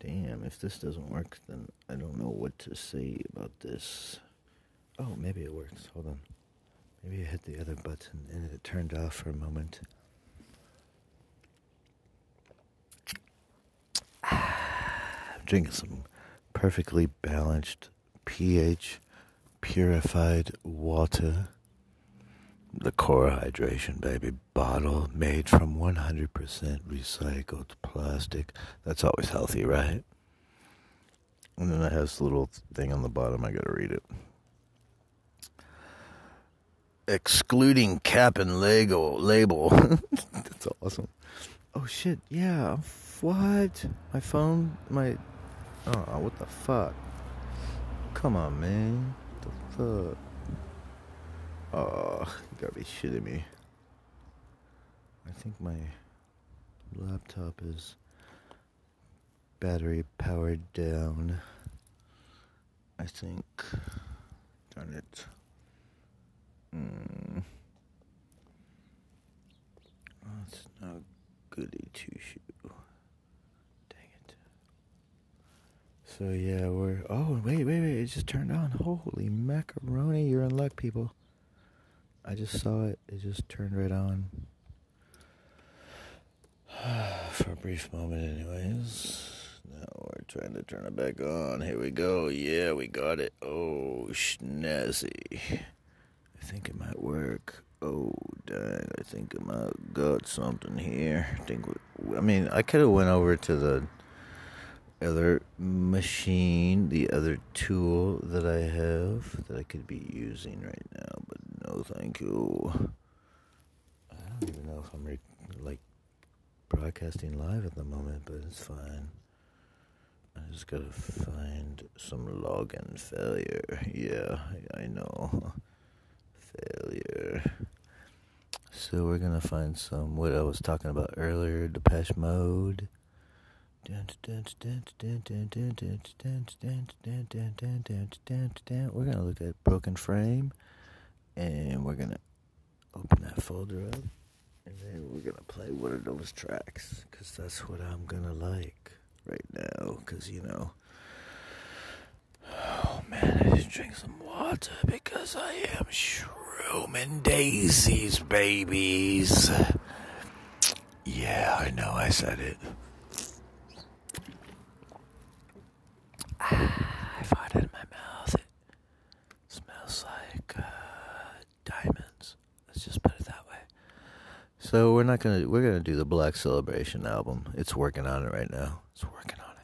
Damn, if this doesn't work, then I don't know what to say about this. Oh, maybe it works. Hold on. Maybe I hit the other button and it turned off for a moment. <sighs> Drinking some perfectly balanced pH purified water. The core hydration, baby. Bottle made from 100% recycled plastic. That's always healthy, right? And then it has a little thing on the bottom. I gotta read it. excluding cap and Lego label. <laughs> That's awesome. Oh shit! Yeah. What? My phone? My? Oh, what the fuck? Come on, man. What the fuck? Oh, you gotta be shitting me. I think my laptop is battery powered down. I think. Darn it. Mm. Oh, it's not goody two shoe. Dang it. So yeah, we're. Oh wait, wait, wait! It just turned on. Holy macaroni! You're in luck, people. I just saw it. It just turned right on. <sighs> For a brief moment, anyways. Now we're trying to turn it back on. Here we go. Yeah, we got it. Oh, snazzy. I think it might work. Oh, dang. I think I might got something here. I think, we, I mean, I could have went over to the other machine, the other tool that I have that I could be using right now, thank you. I don't even know if I'm re- like broadcasting live at the moment, but it's fine. I just gotta find some login failure. Yeah, I, I know. Failure. So we're gonna find some what I was talking about earlier, Depeche Mode. We're gonna look at Broken Frame, and we're gonna open that folder up, and then we're gonna play one of those tracks, cause that's what I'm gonna like right now, cause you know. Oh man, I should drink some water because I am shrooming daisies, babies. Yeah, I know I said it. I farted in my mouth. It smells like uh, diamonds. Let's just put it that way. So we're not gonna we're gonna do the Black Celebration album. It's working on it right now. It's working on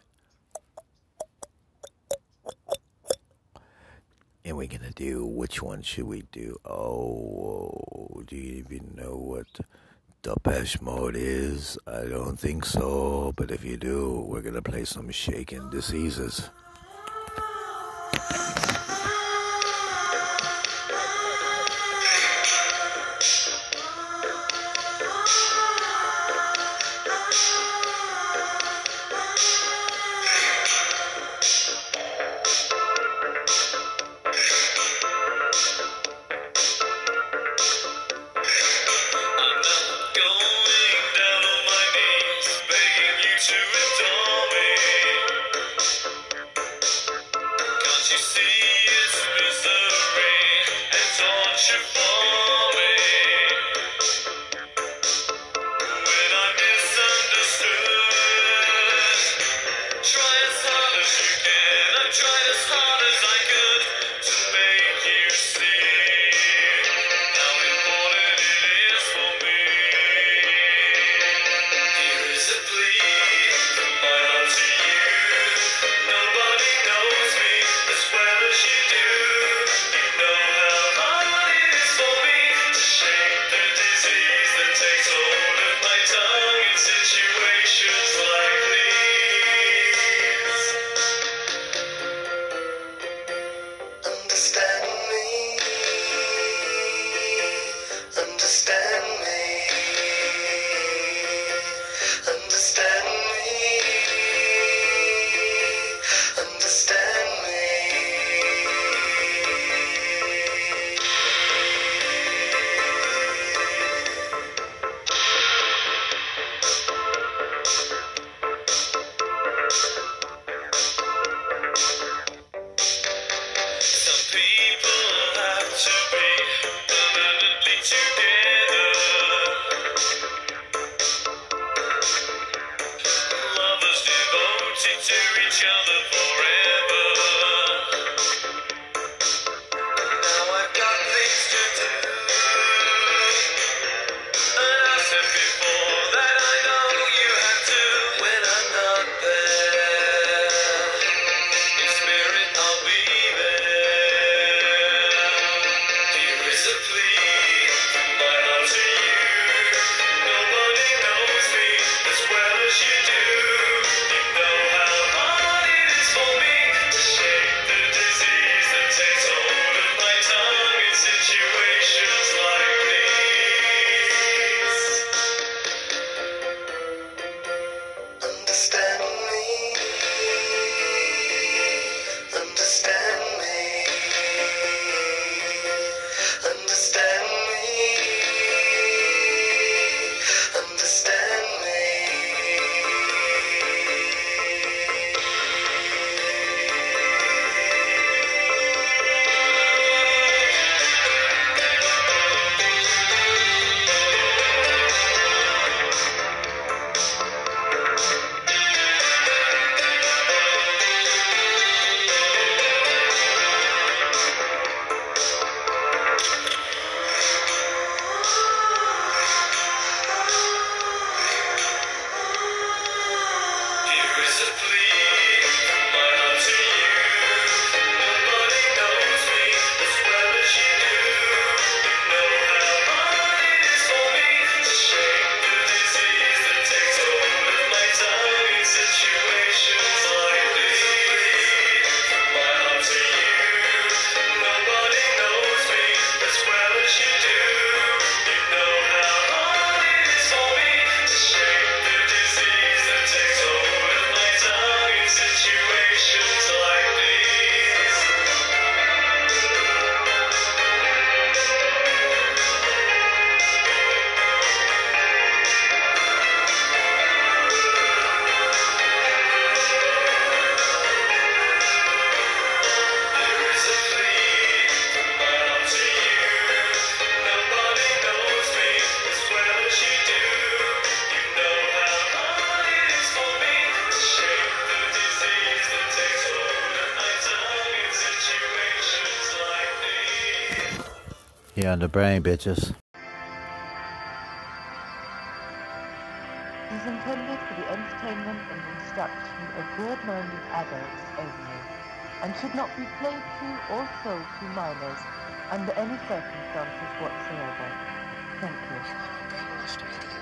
it. And we're gonna do which one should we do? Oh, do you even know what Depeche Mode is? I don't think so, but if you do, we're gonna play some Shaken Diseases. on the brain, bitches. is intended for the entertainment and instruction of broad-minded adults only, and should not be played to or sold to minors under any circumstances whatsoever. Thank you.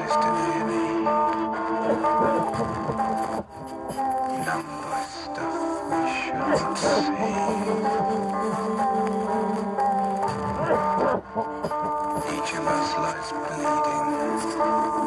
Each of us lies bleeding.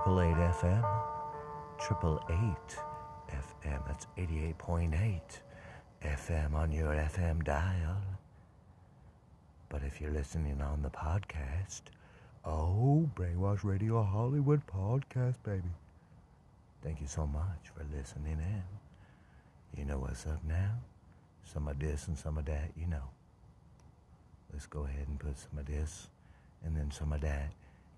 Triple Eight FM, Triple Eight FM. That's eighty-eight point eight FM on your FM dial. But if you're listening on the podcast, oh, Brainwash Radio Hollywood podcast, baby. Thank you so much for listening in. You know what's up now? Some of this and some of that, you know. Let's go ahead and put some of this and then some of that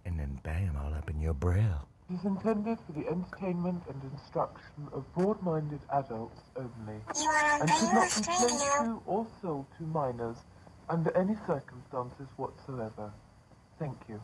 and then bam, all up in your braille. Is intended for the entertainment and instruction of broad-minded adults only, and should not be played to or sold to minors under any circumstances whatsoever. Thank you.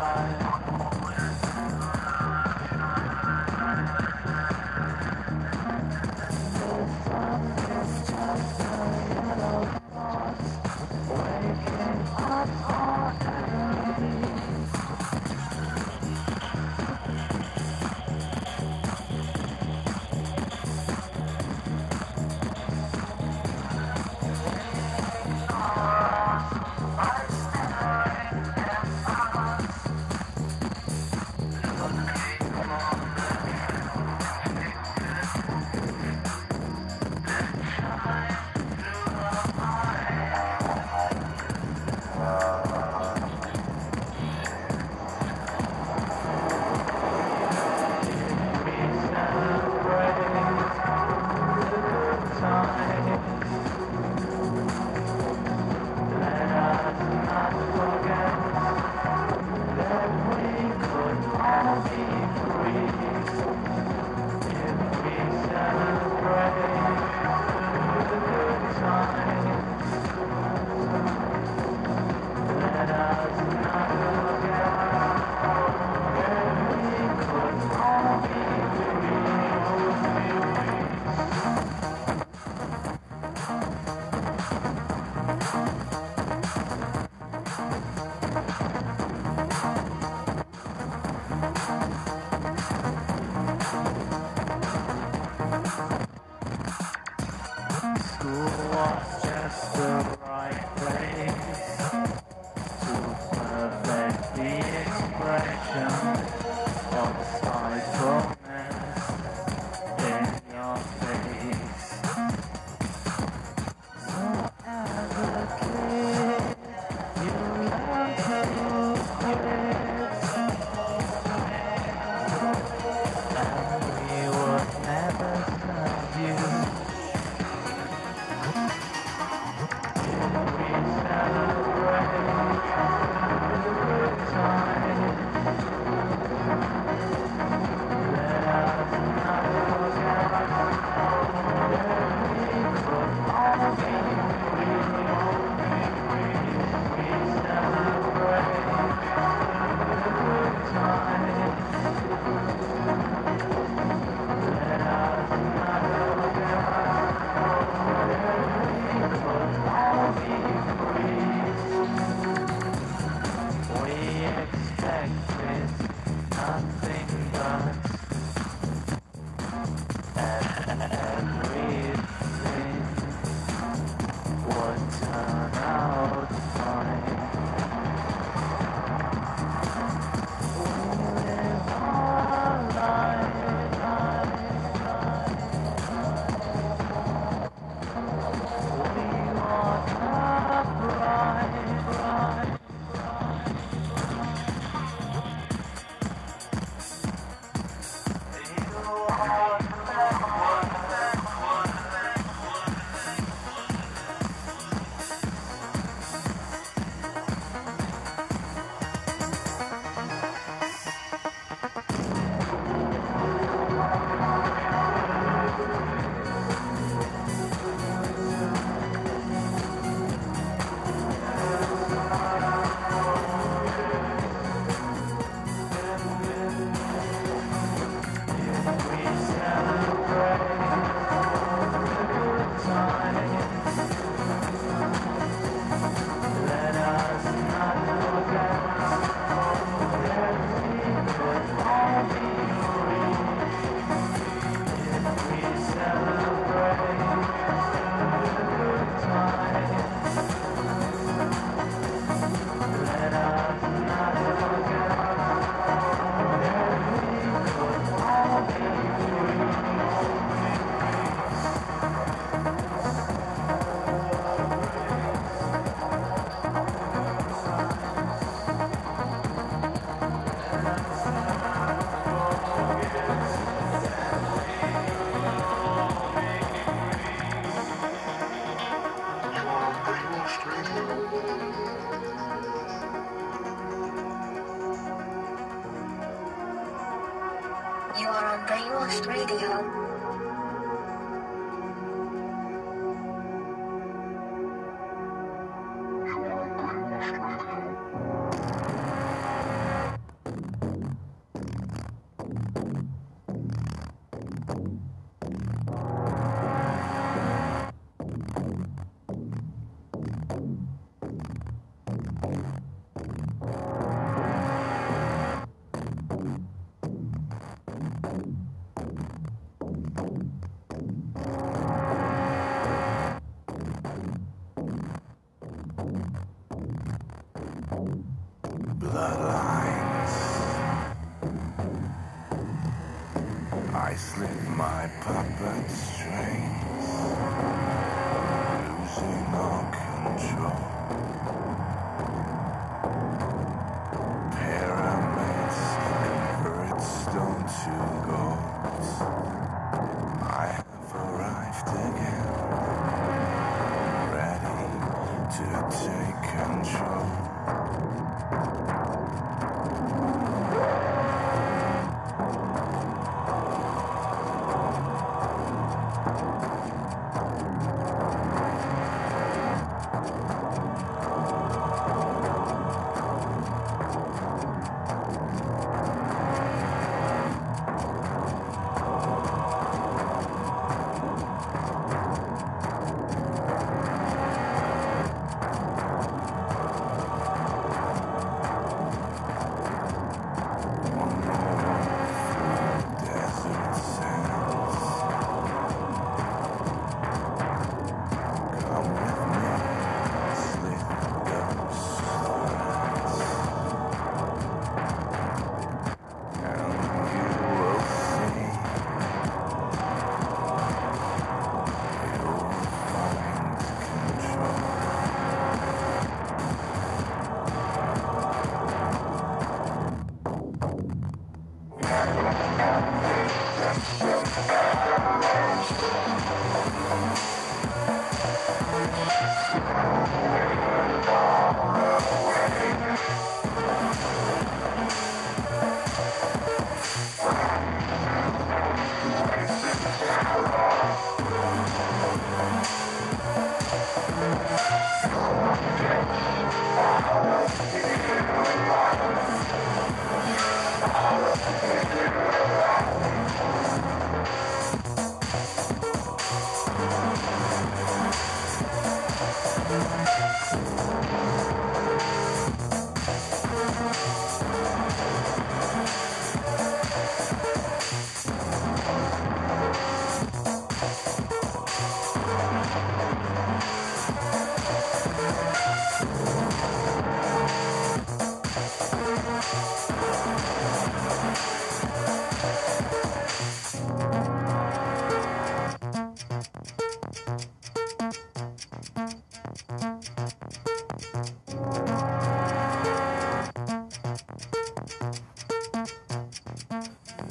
Waking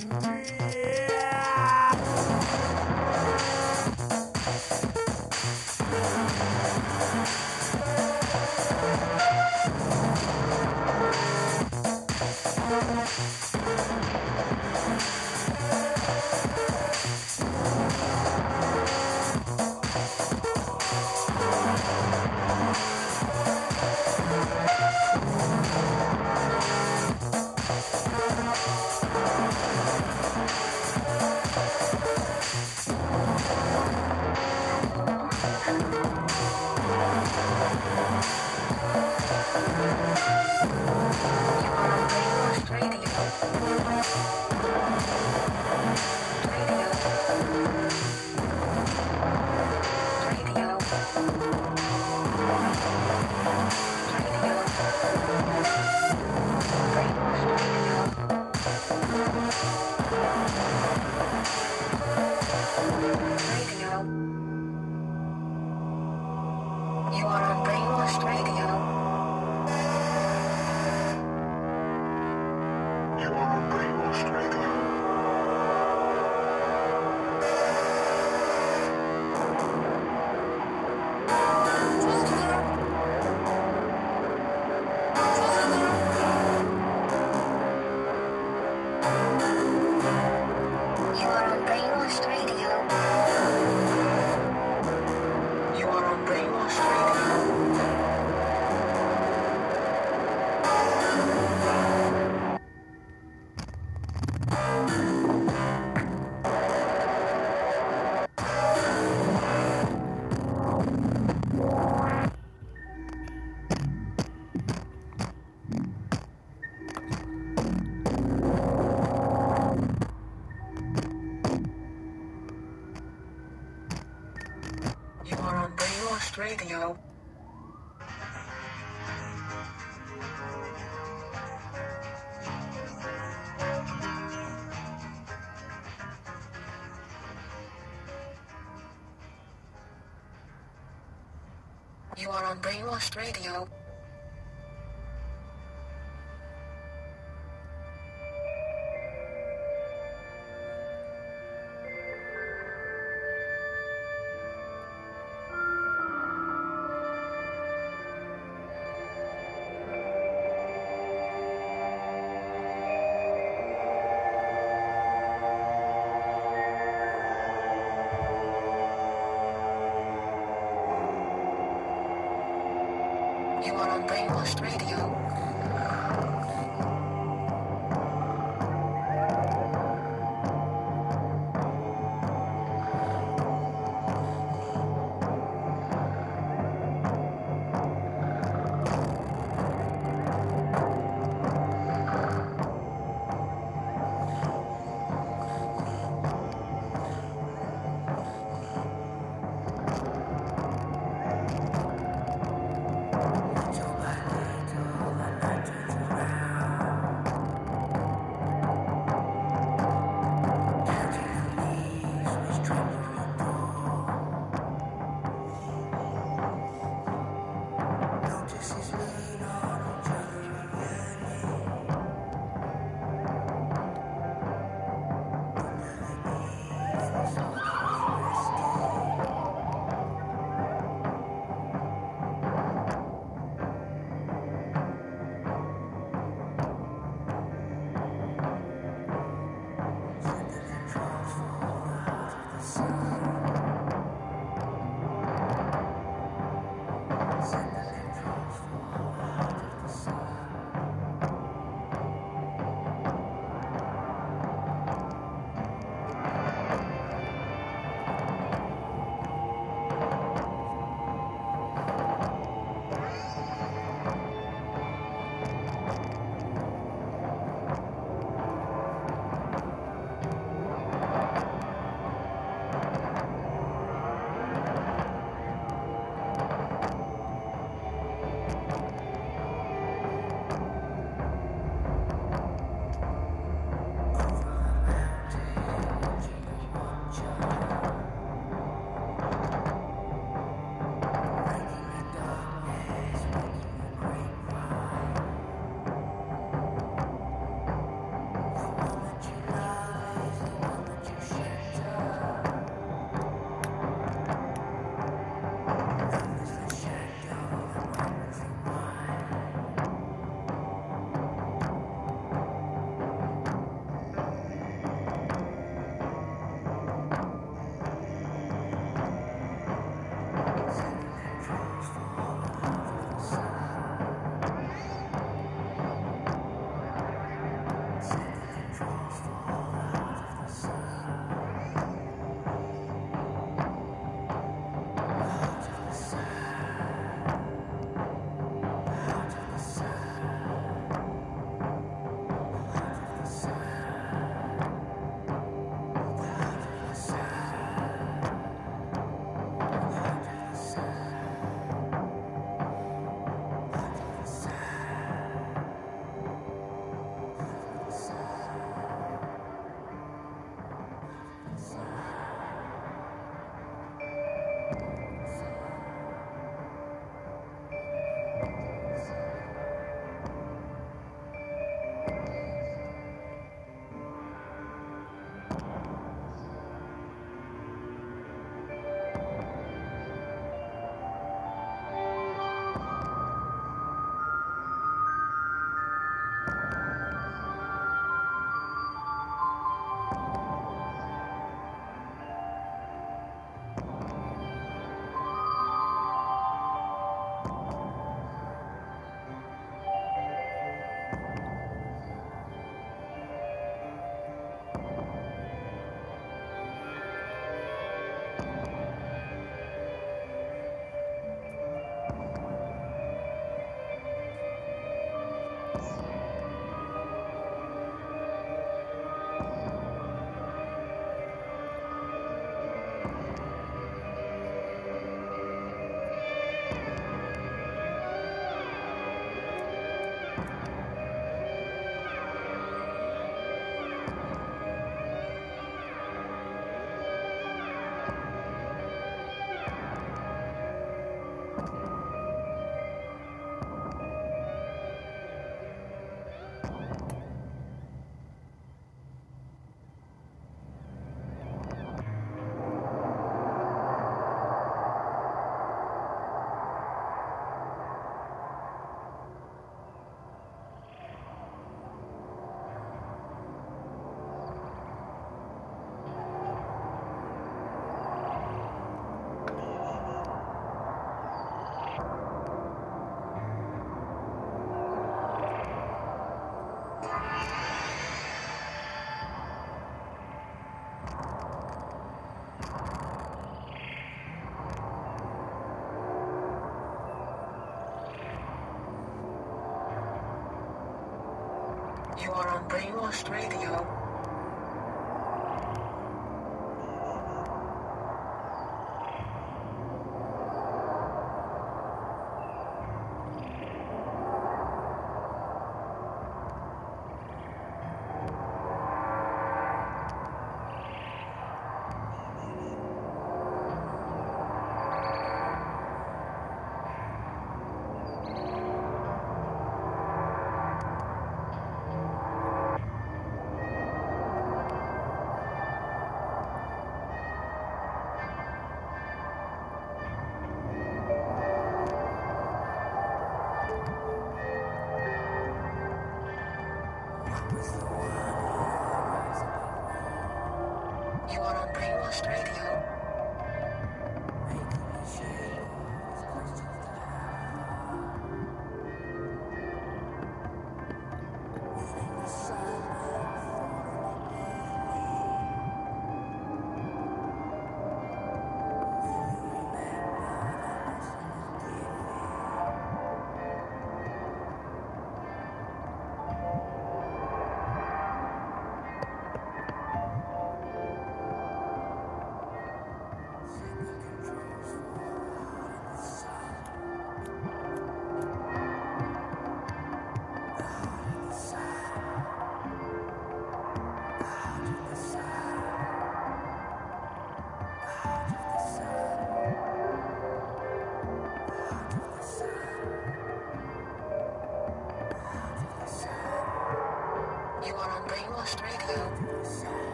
Yeah. You are on Brainwashed Radio. Brainwashed You are on Brainwashed Radio.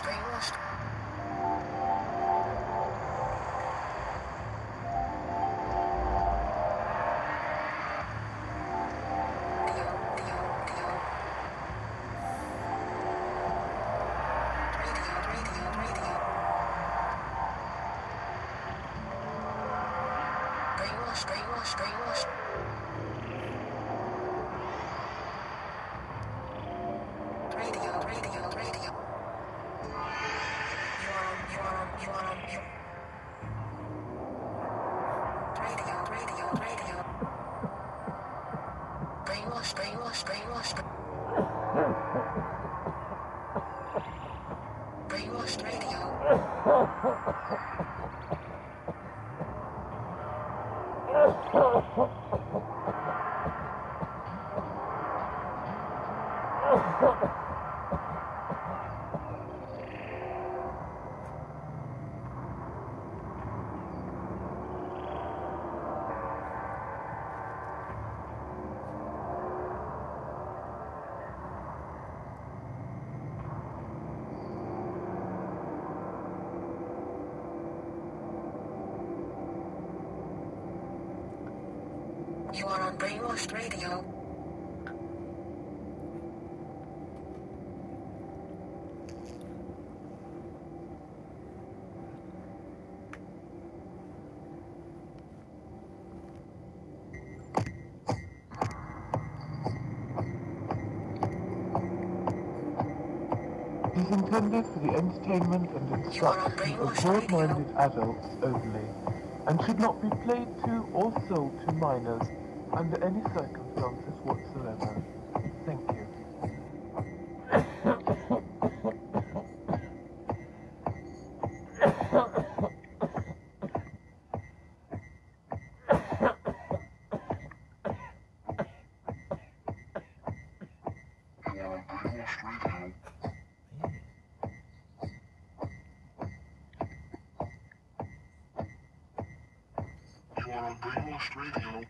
Brainwashed, Oh. <laughs> intended for the entertainment and instruction of broad-minded adults only, and should not be played to or sold to minors under any circumstances whatsoever. Thank you. You are Radio.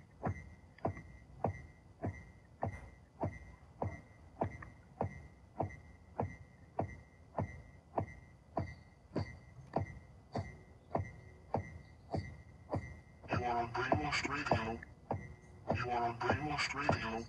You are on Brainwashed Radio. You are on Brainwashed Radio.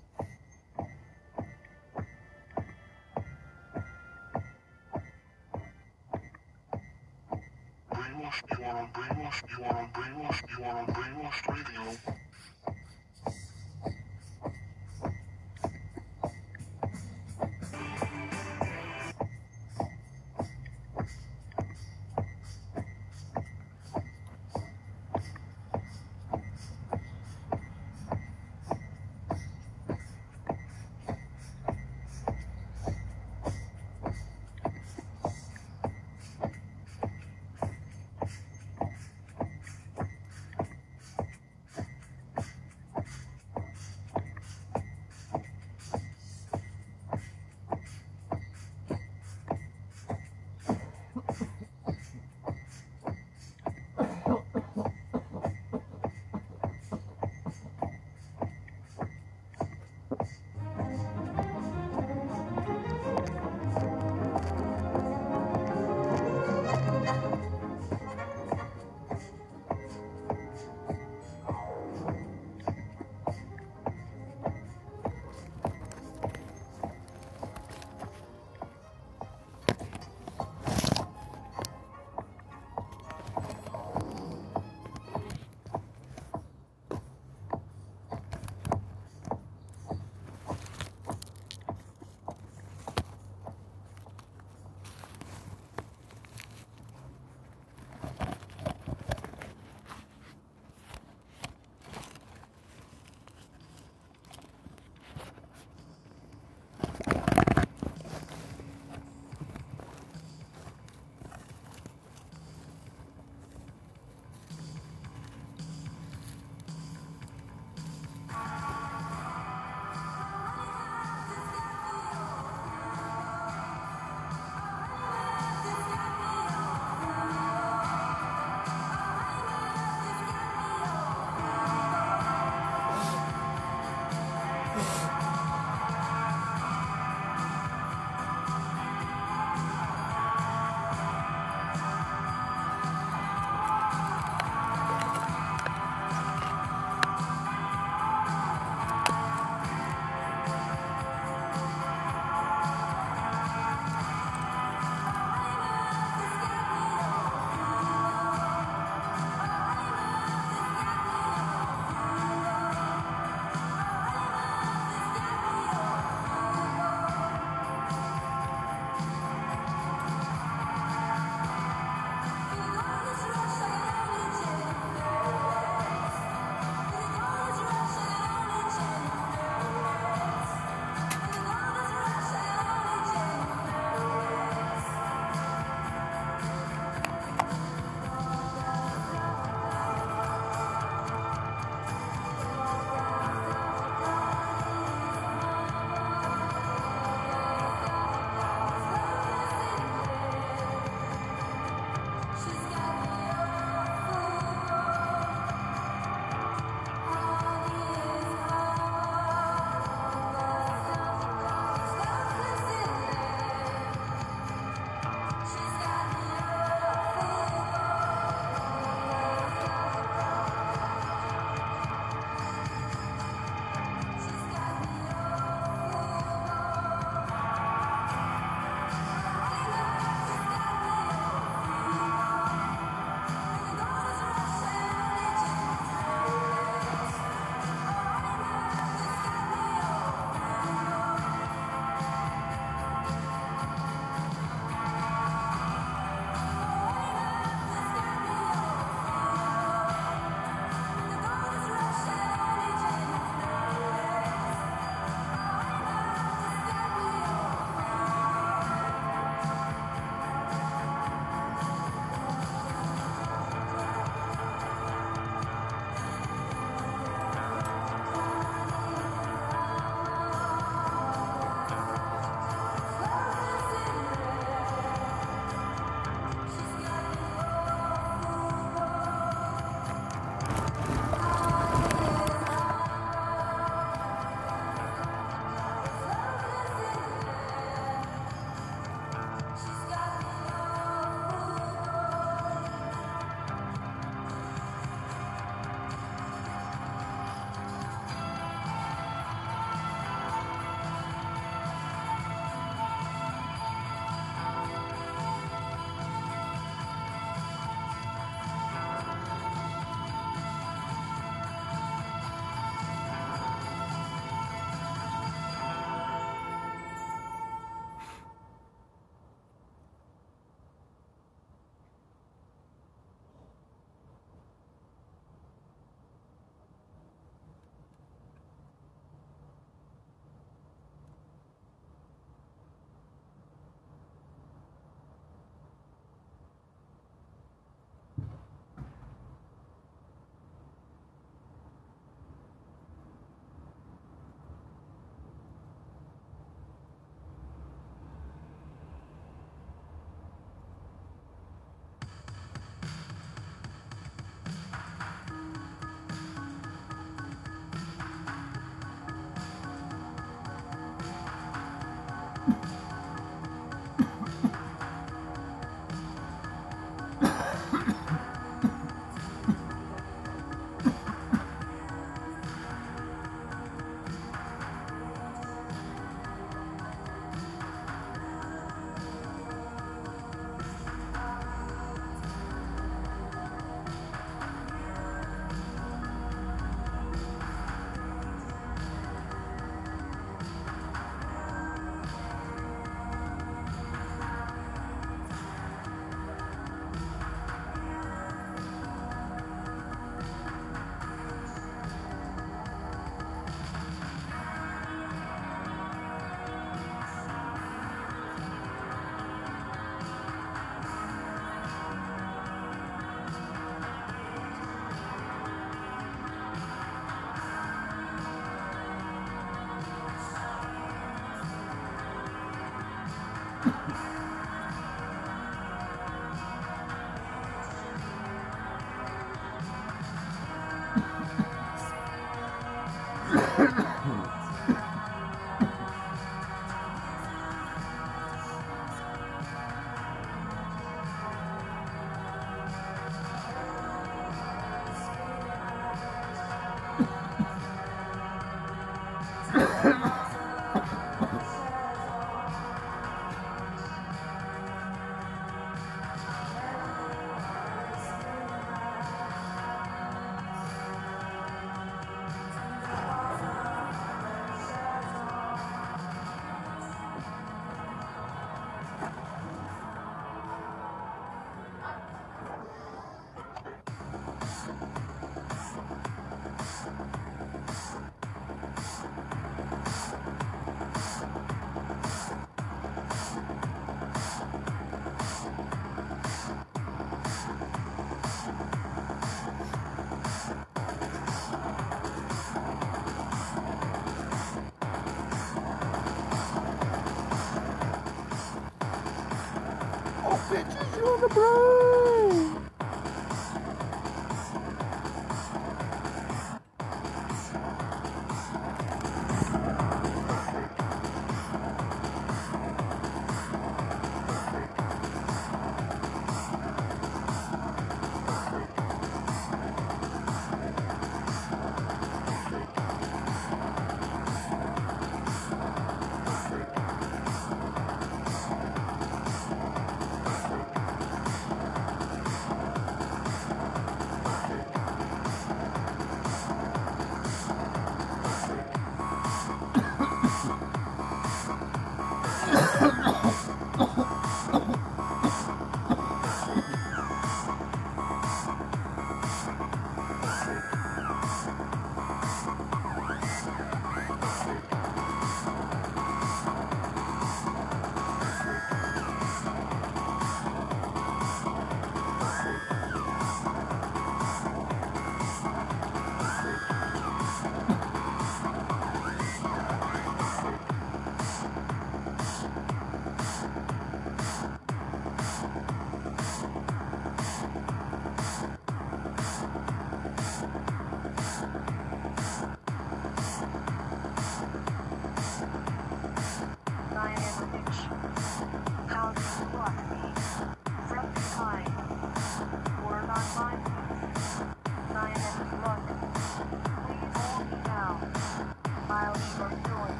我的朋。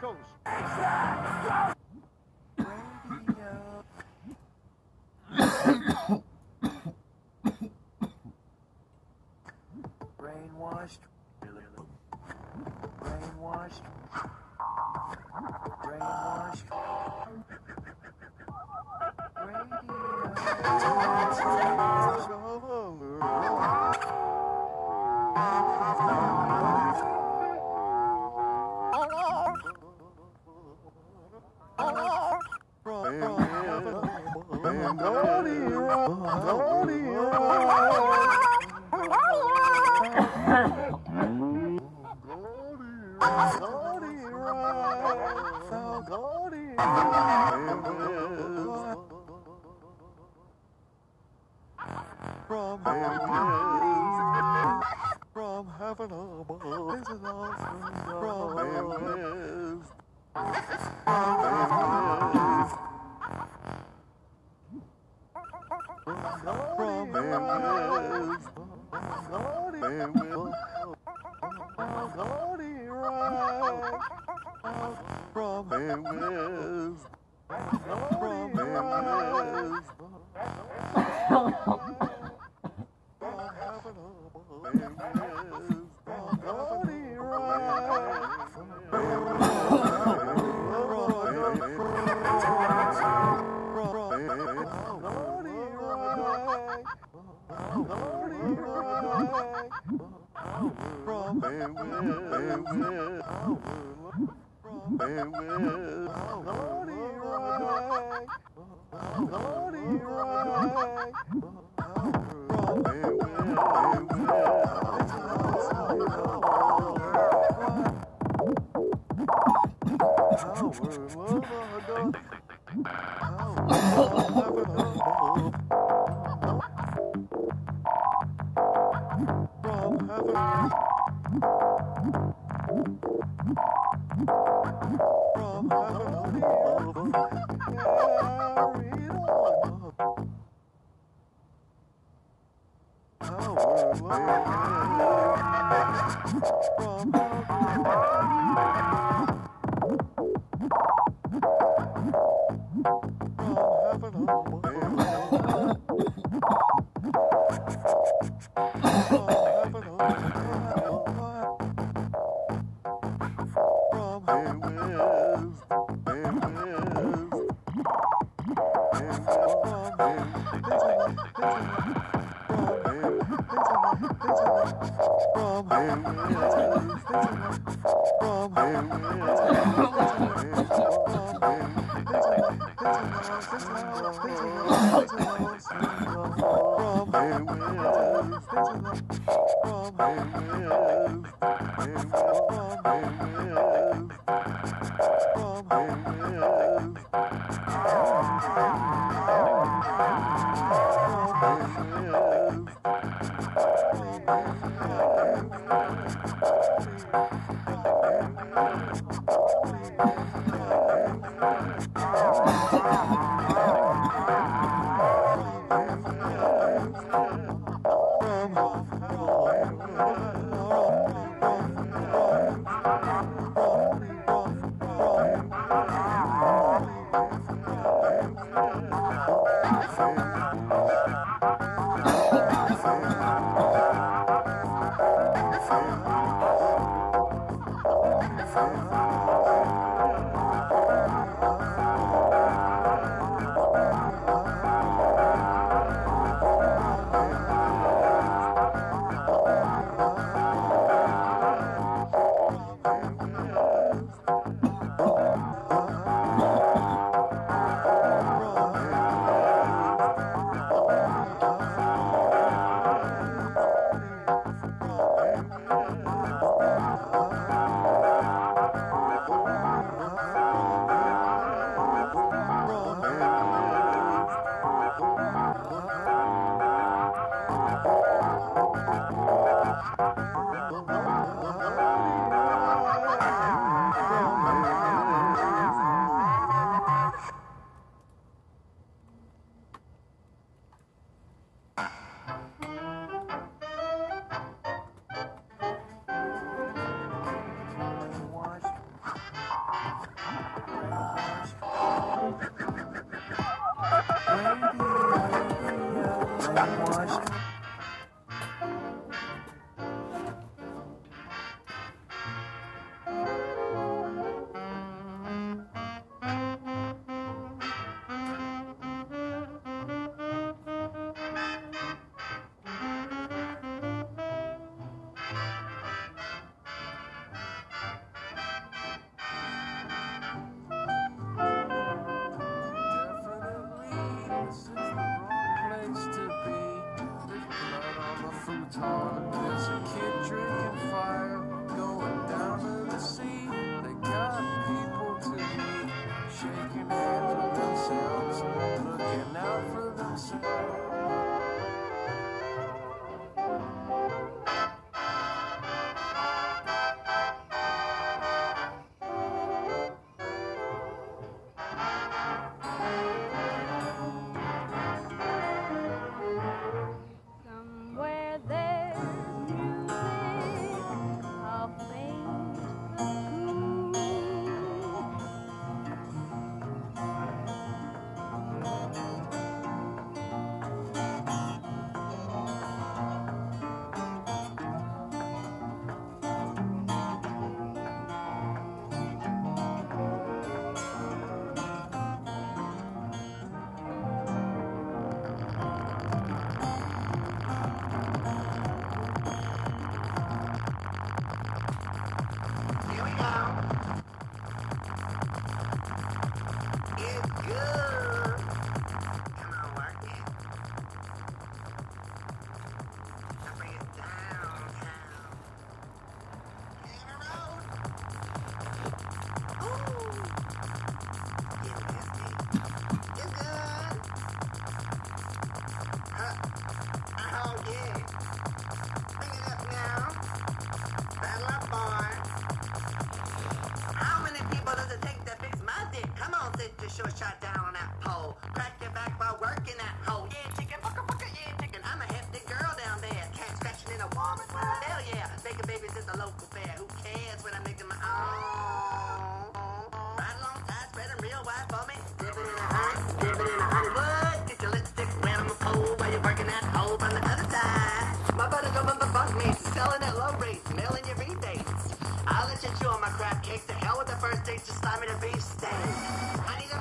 Coast your shot down on that pole. Crack your back while working that hole. Yeah, chicken, fucka, fucka, yeah, chicken. I'm a hefty girl down there. Cat scratching in a warm as well. Hell yeah. Making babies at the local fair. Who cares when I'm making my own? Ride spread real wide for me. In a in a your lipstick on the pole while you working that hole on the other side. My. Selling at low rates. Your. I'll let you chew on my crab hell with the first date. Just slime me to beef steak. I need a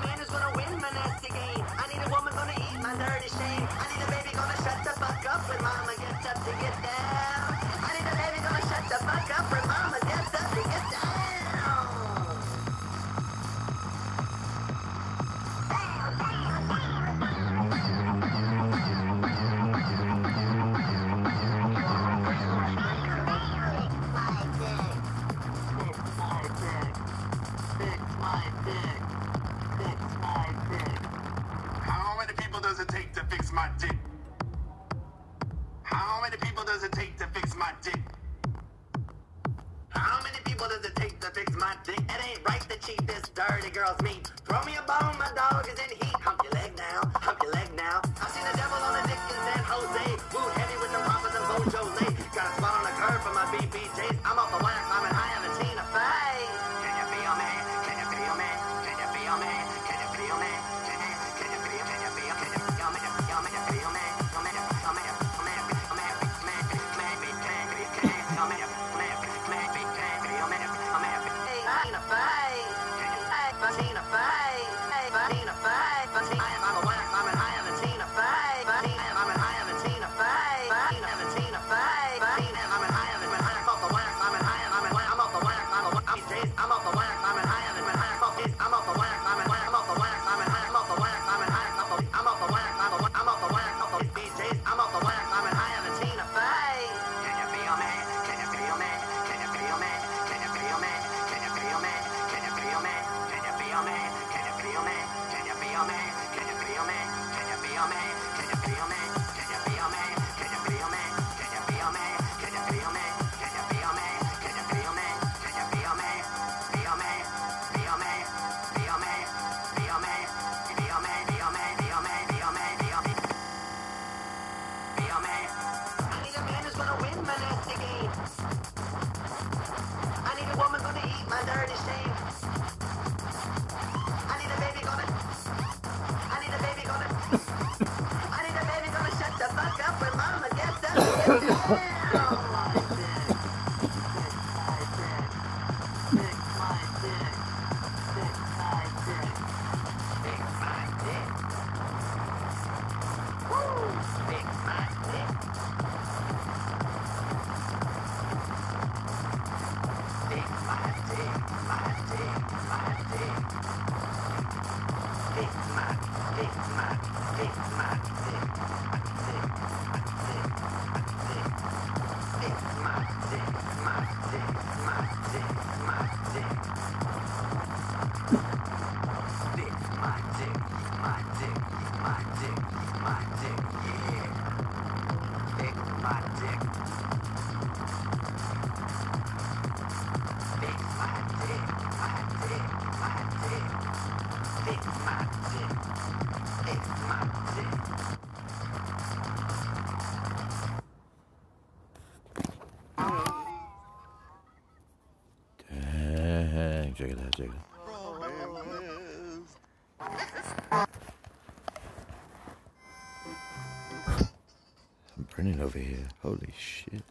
over here. Holy shit.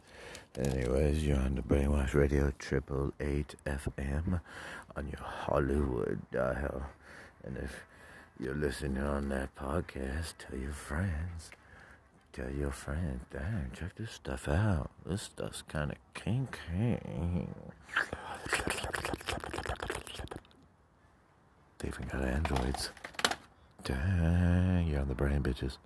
Anyways, you're on the Brainwash Radio Triple Eight FM on your Hollywood dial. And if you're listening on that podcast, tell your friends. Tell your friends, damn, check this stuff out. This stuff's kind of kinky. They even got androids. Dang, you're on the brain, bitches.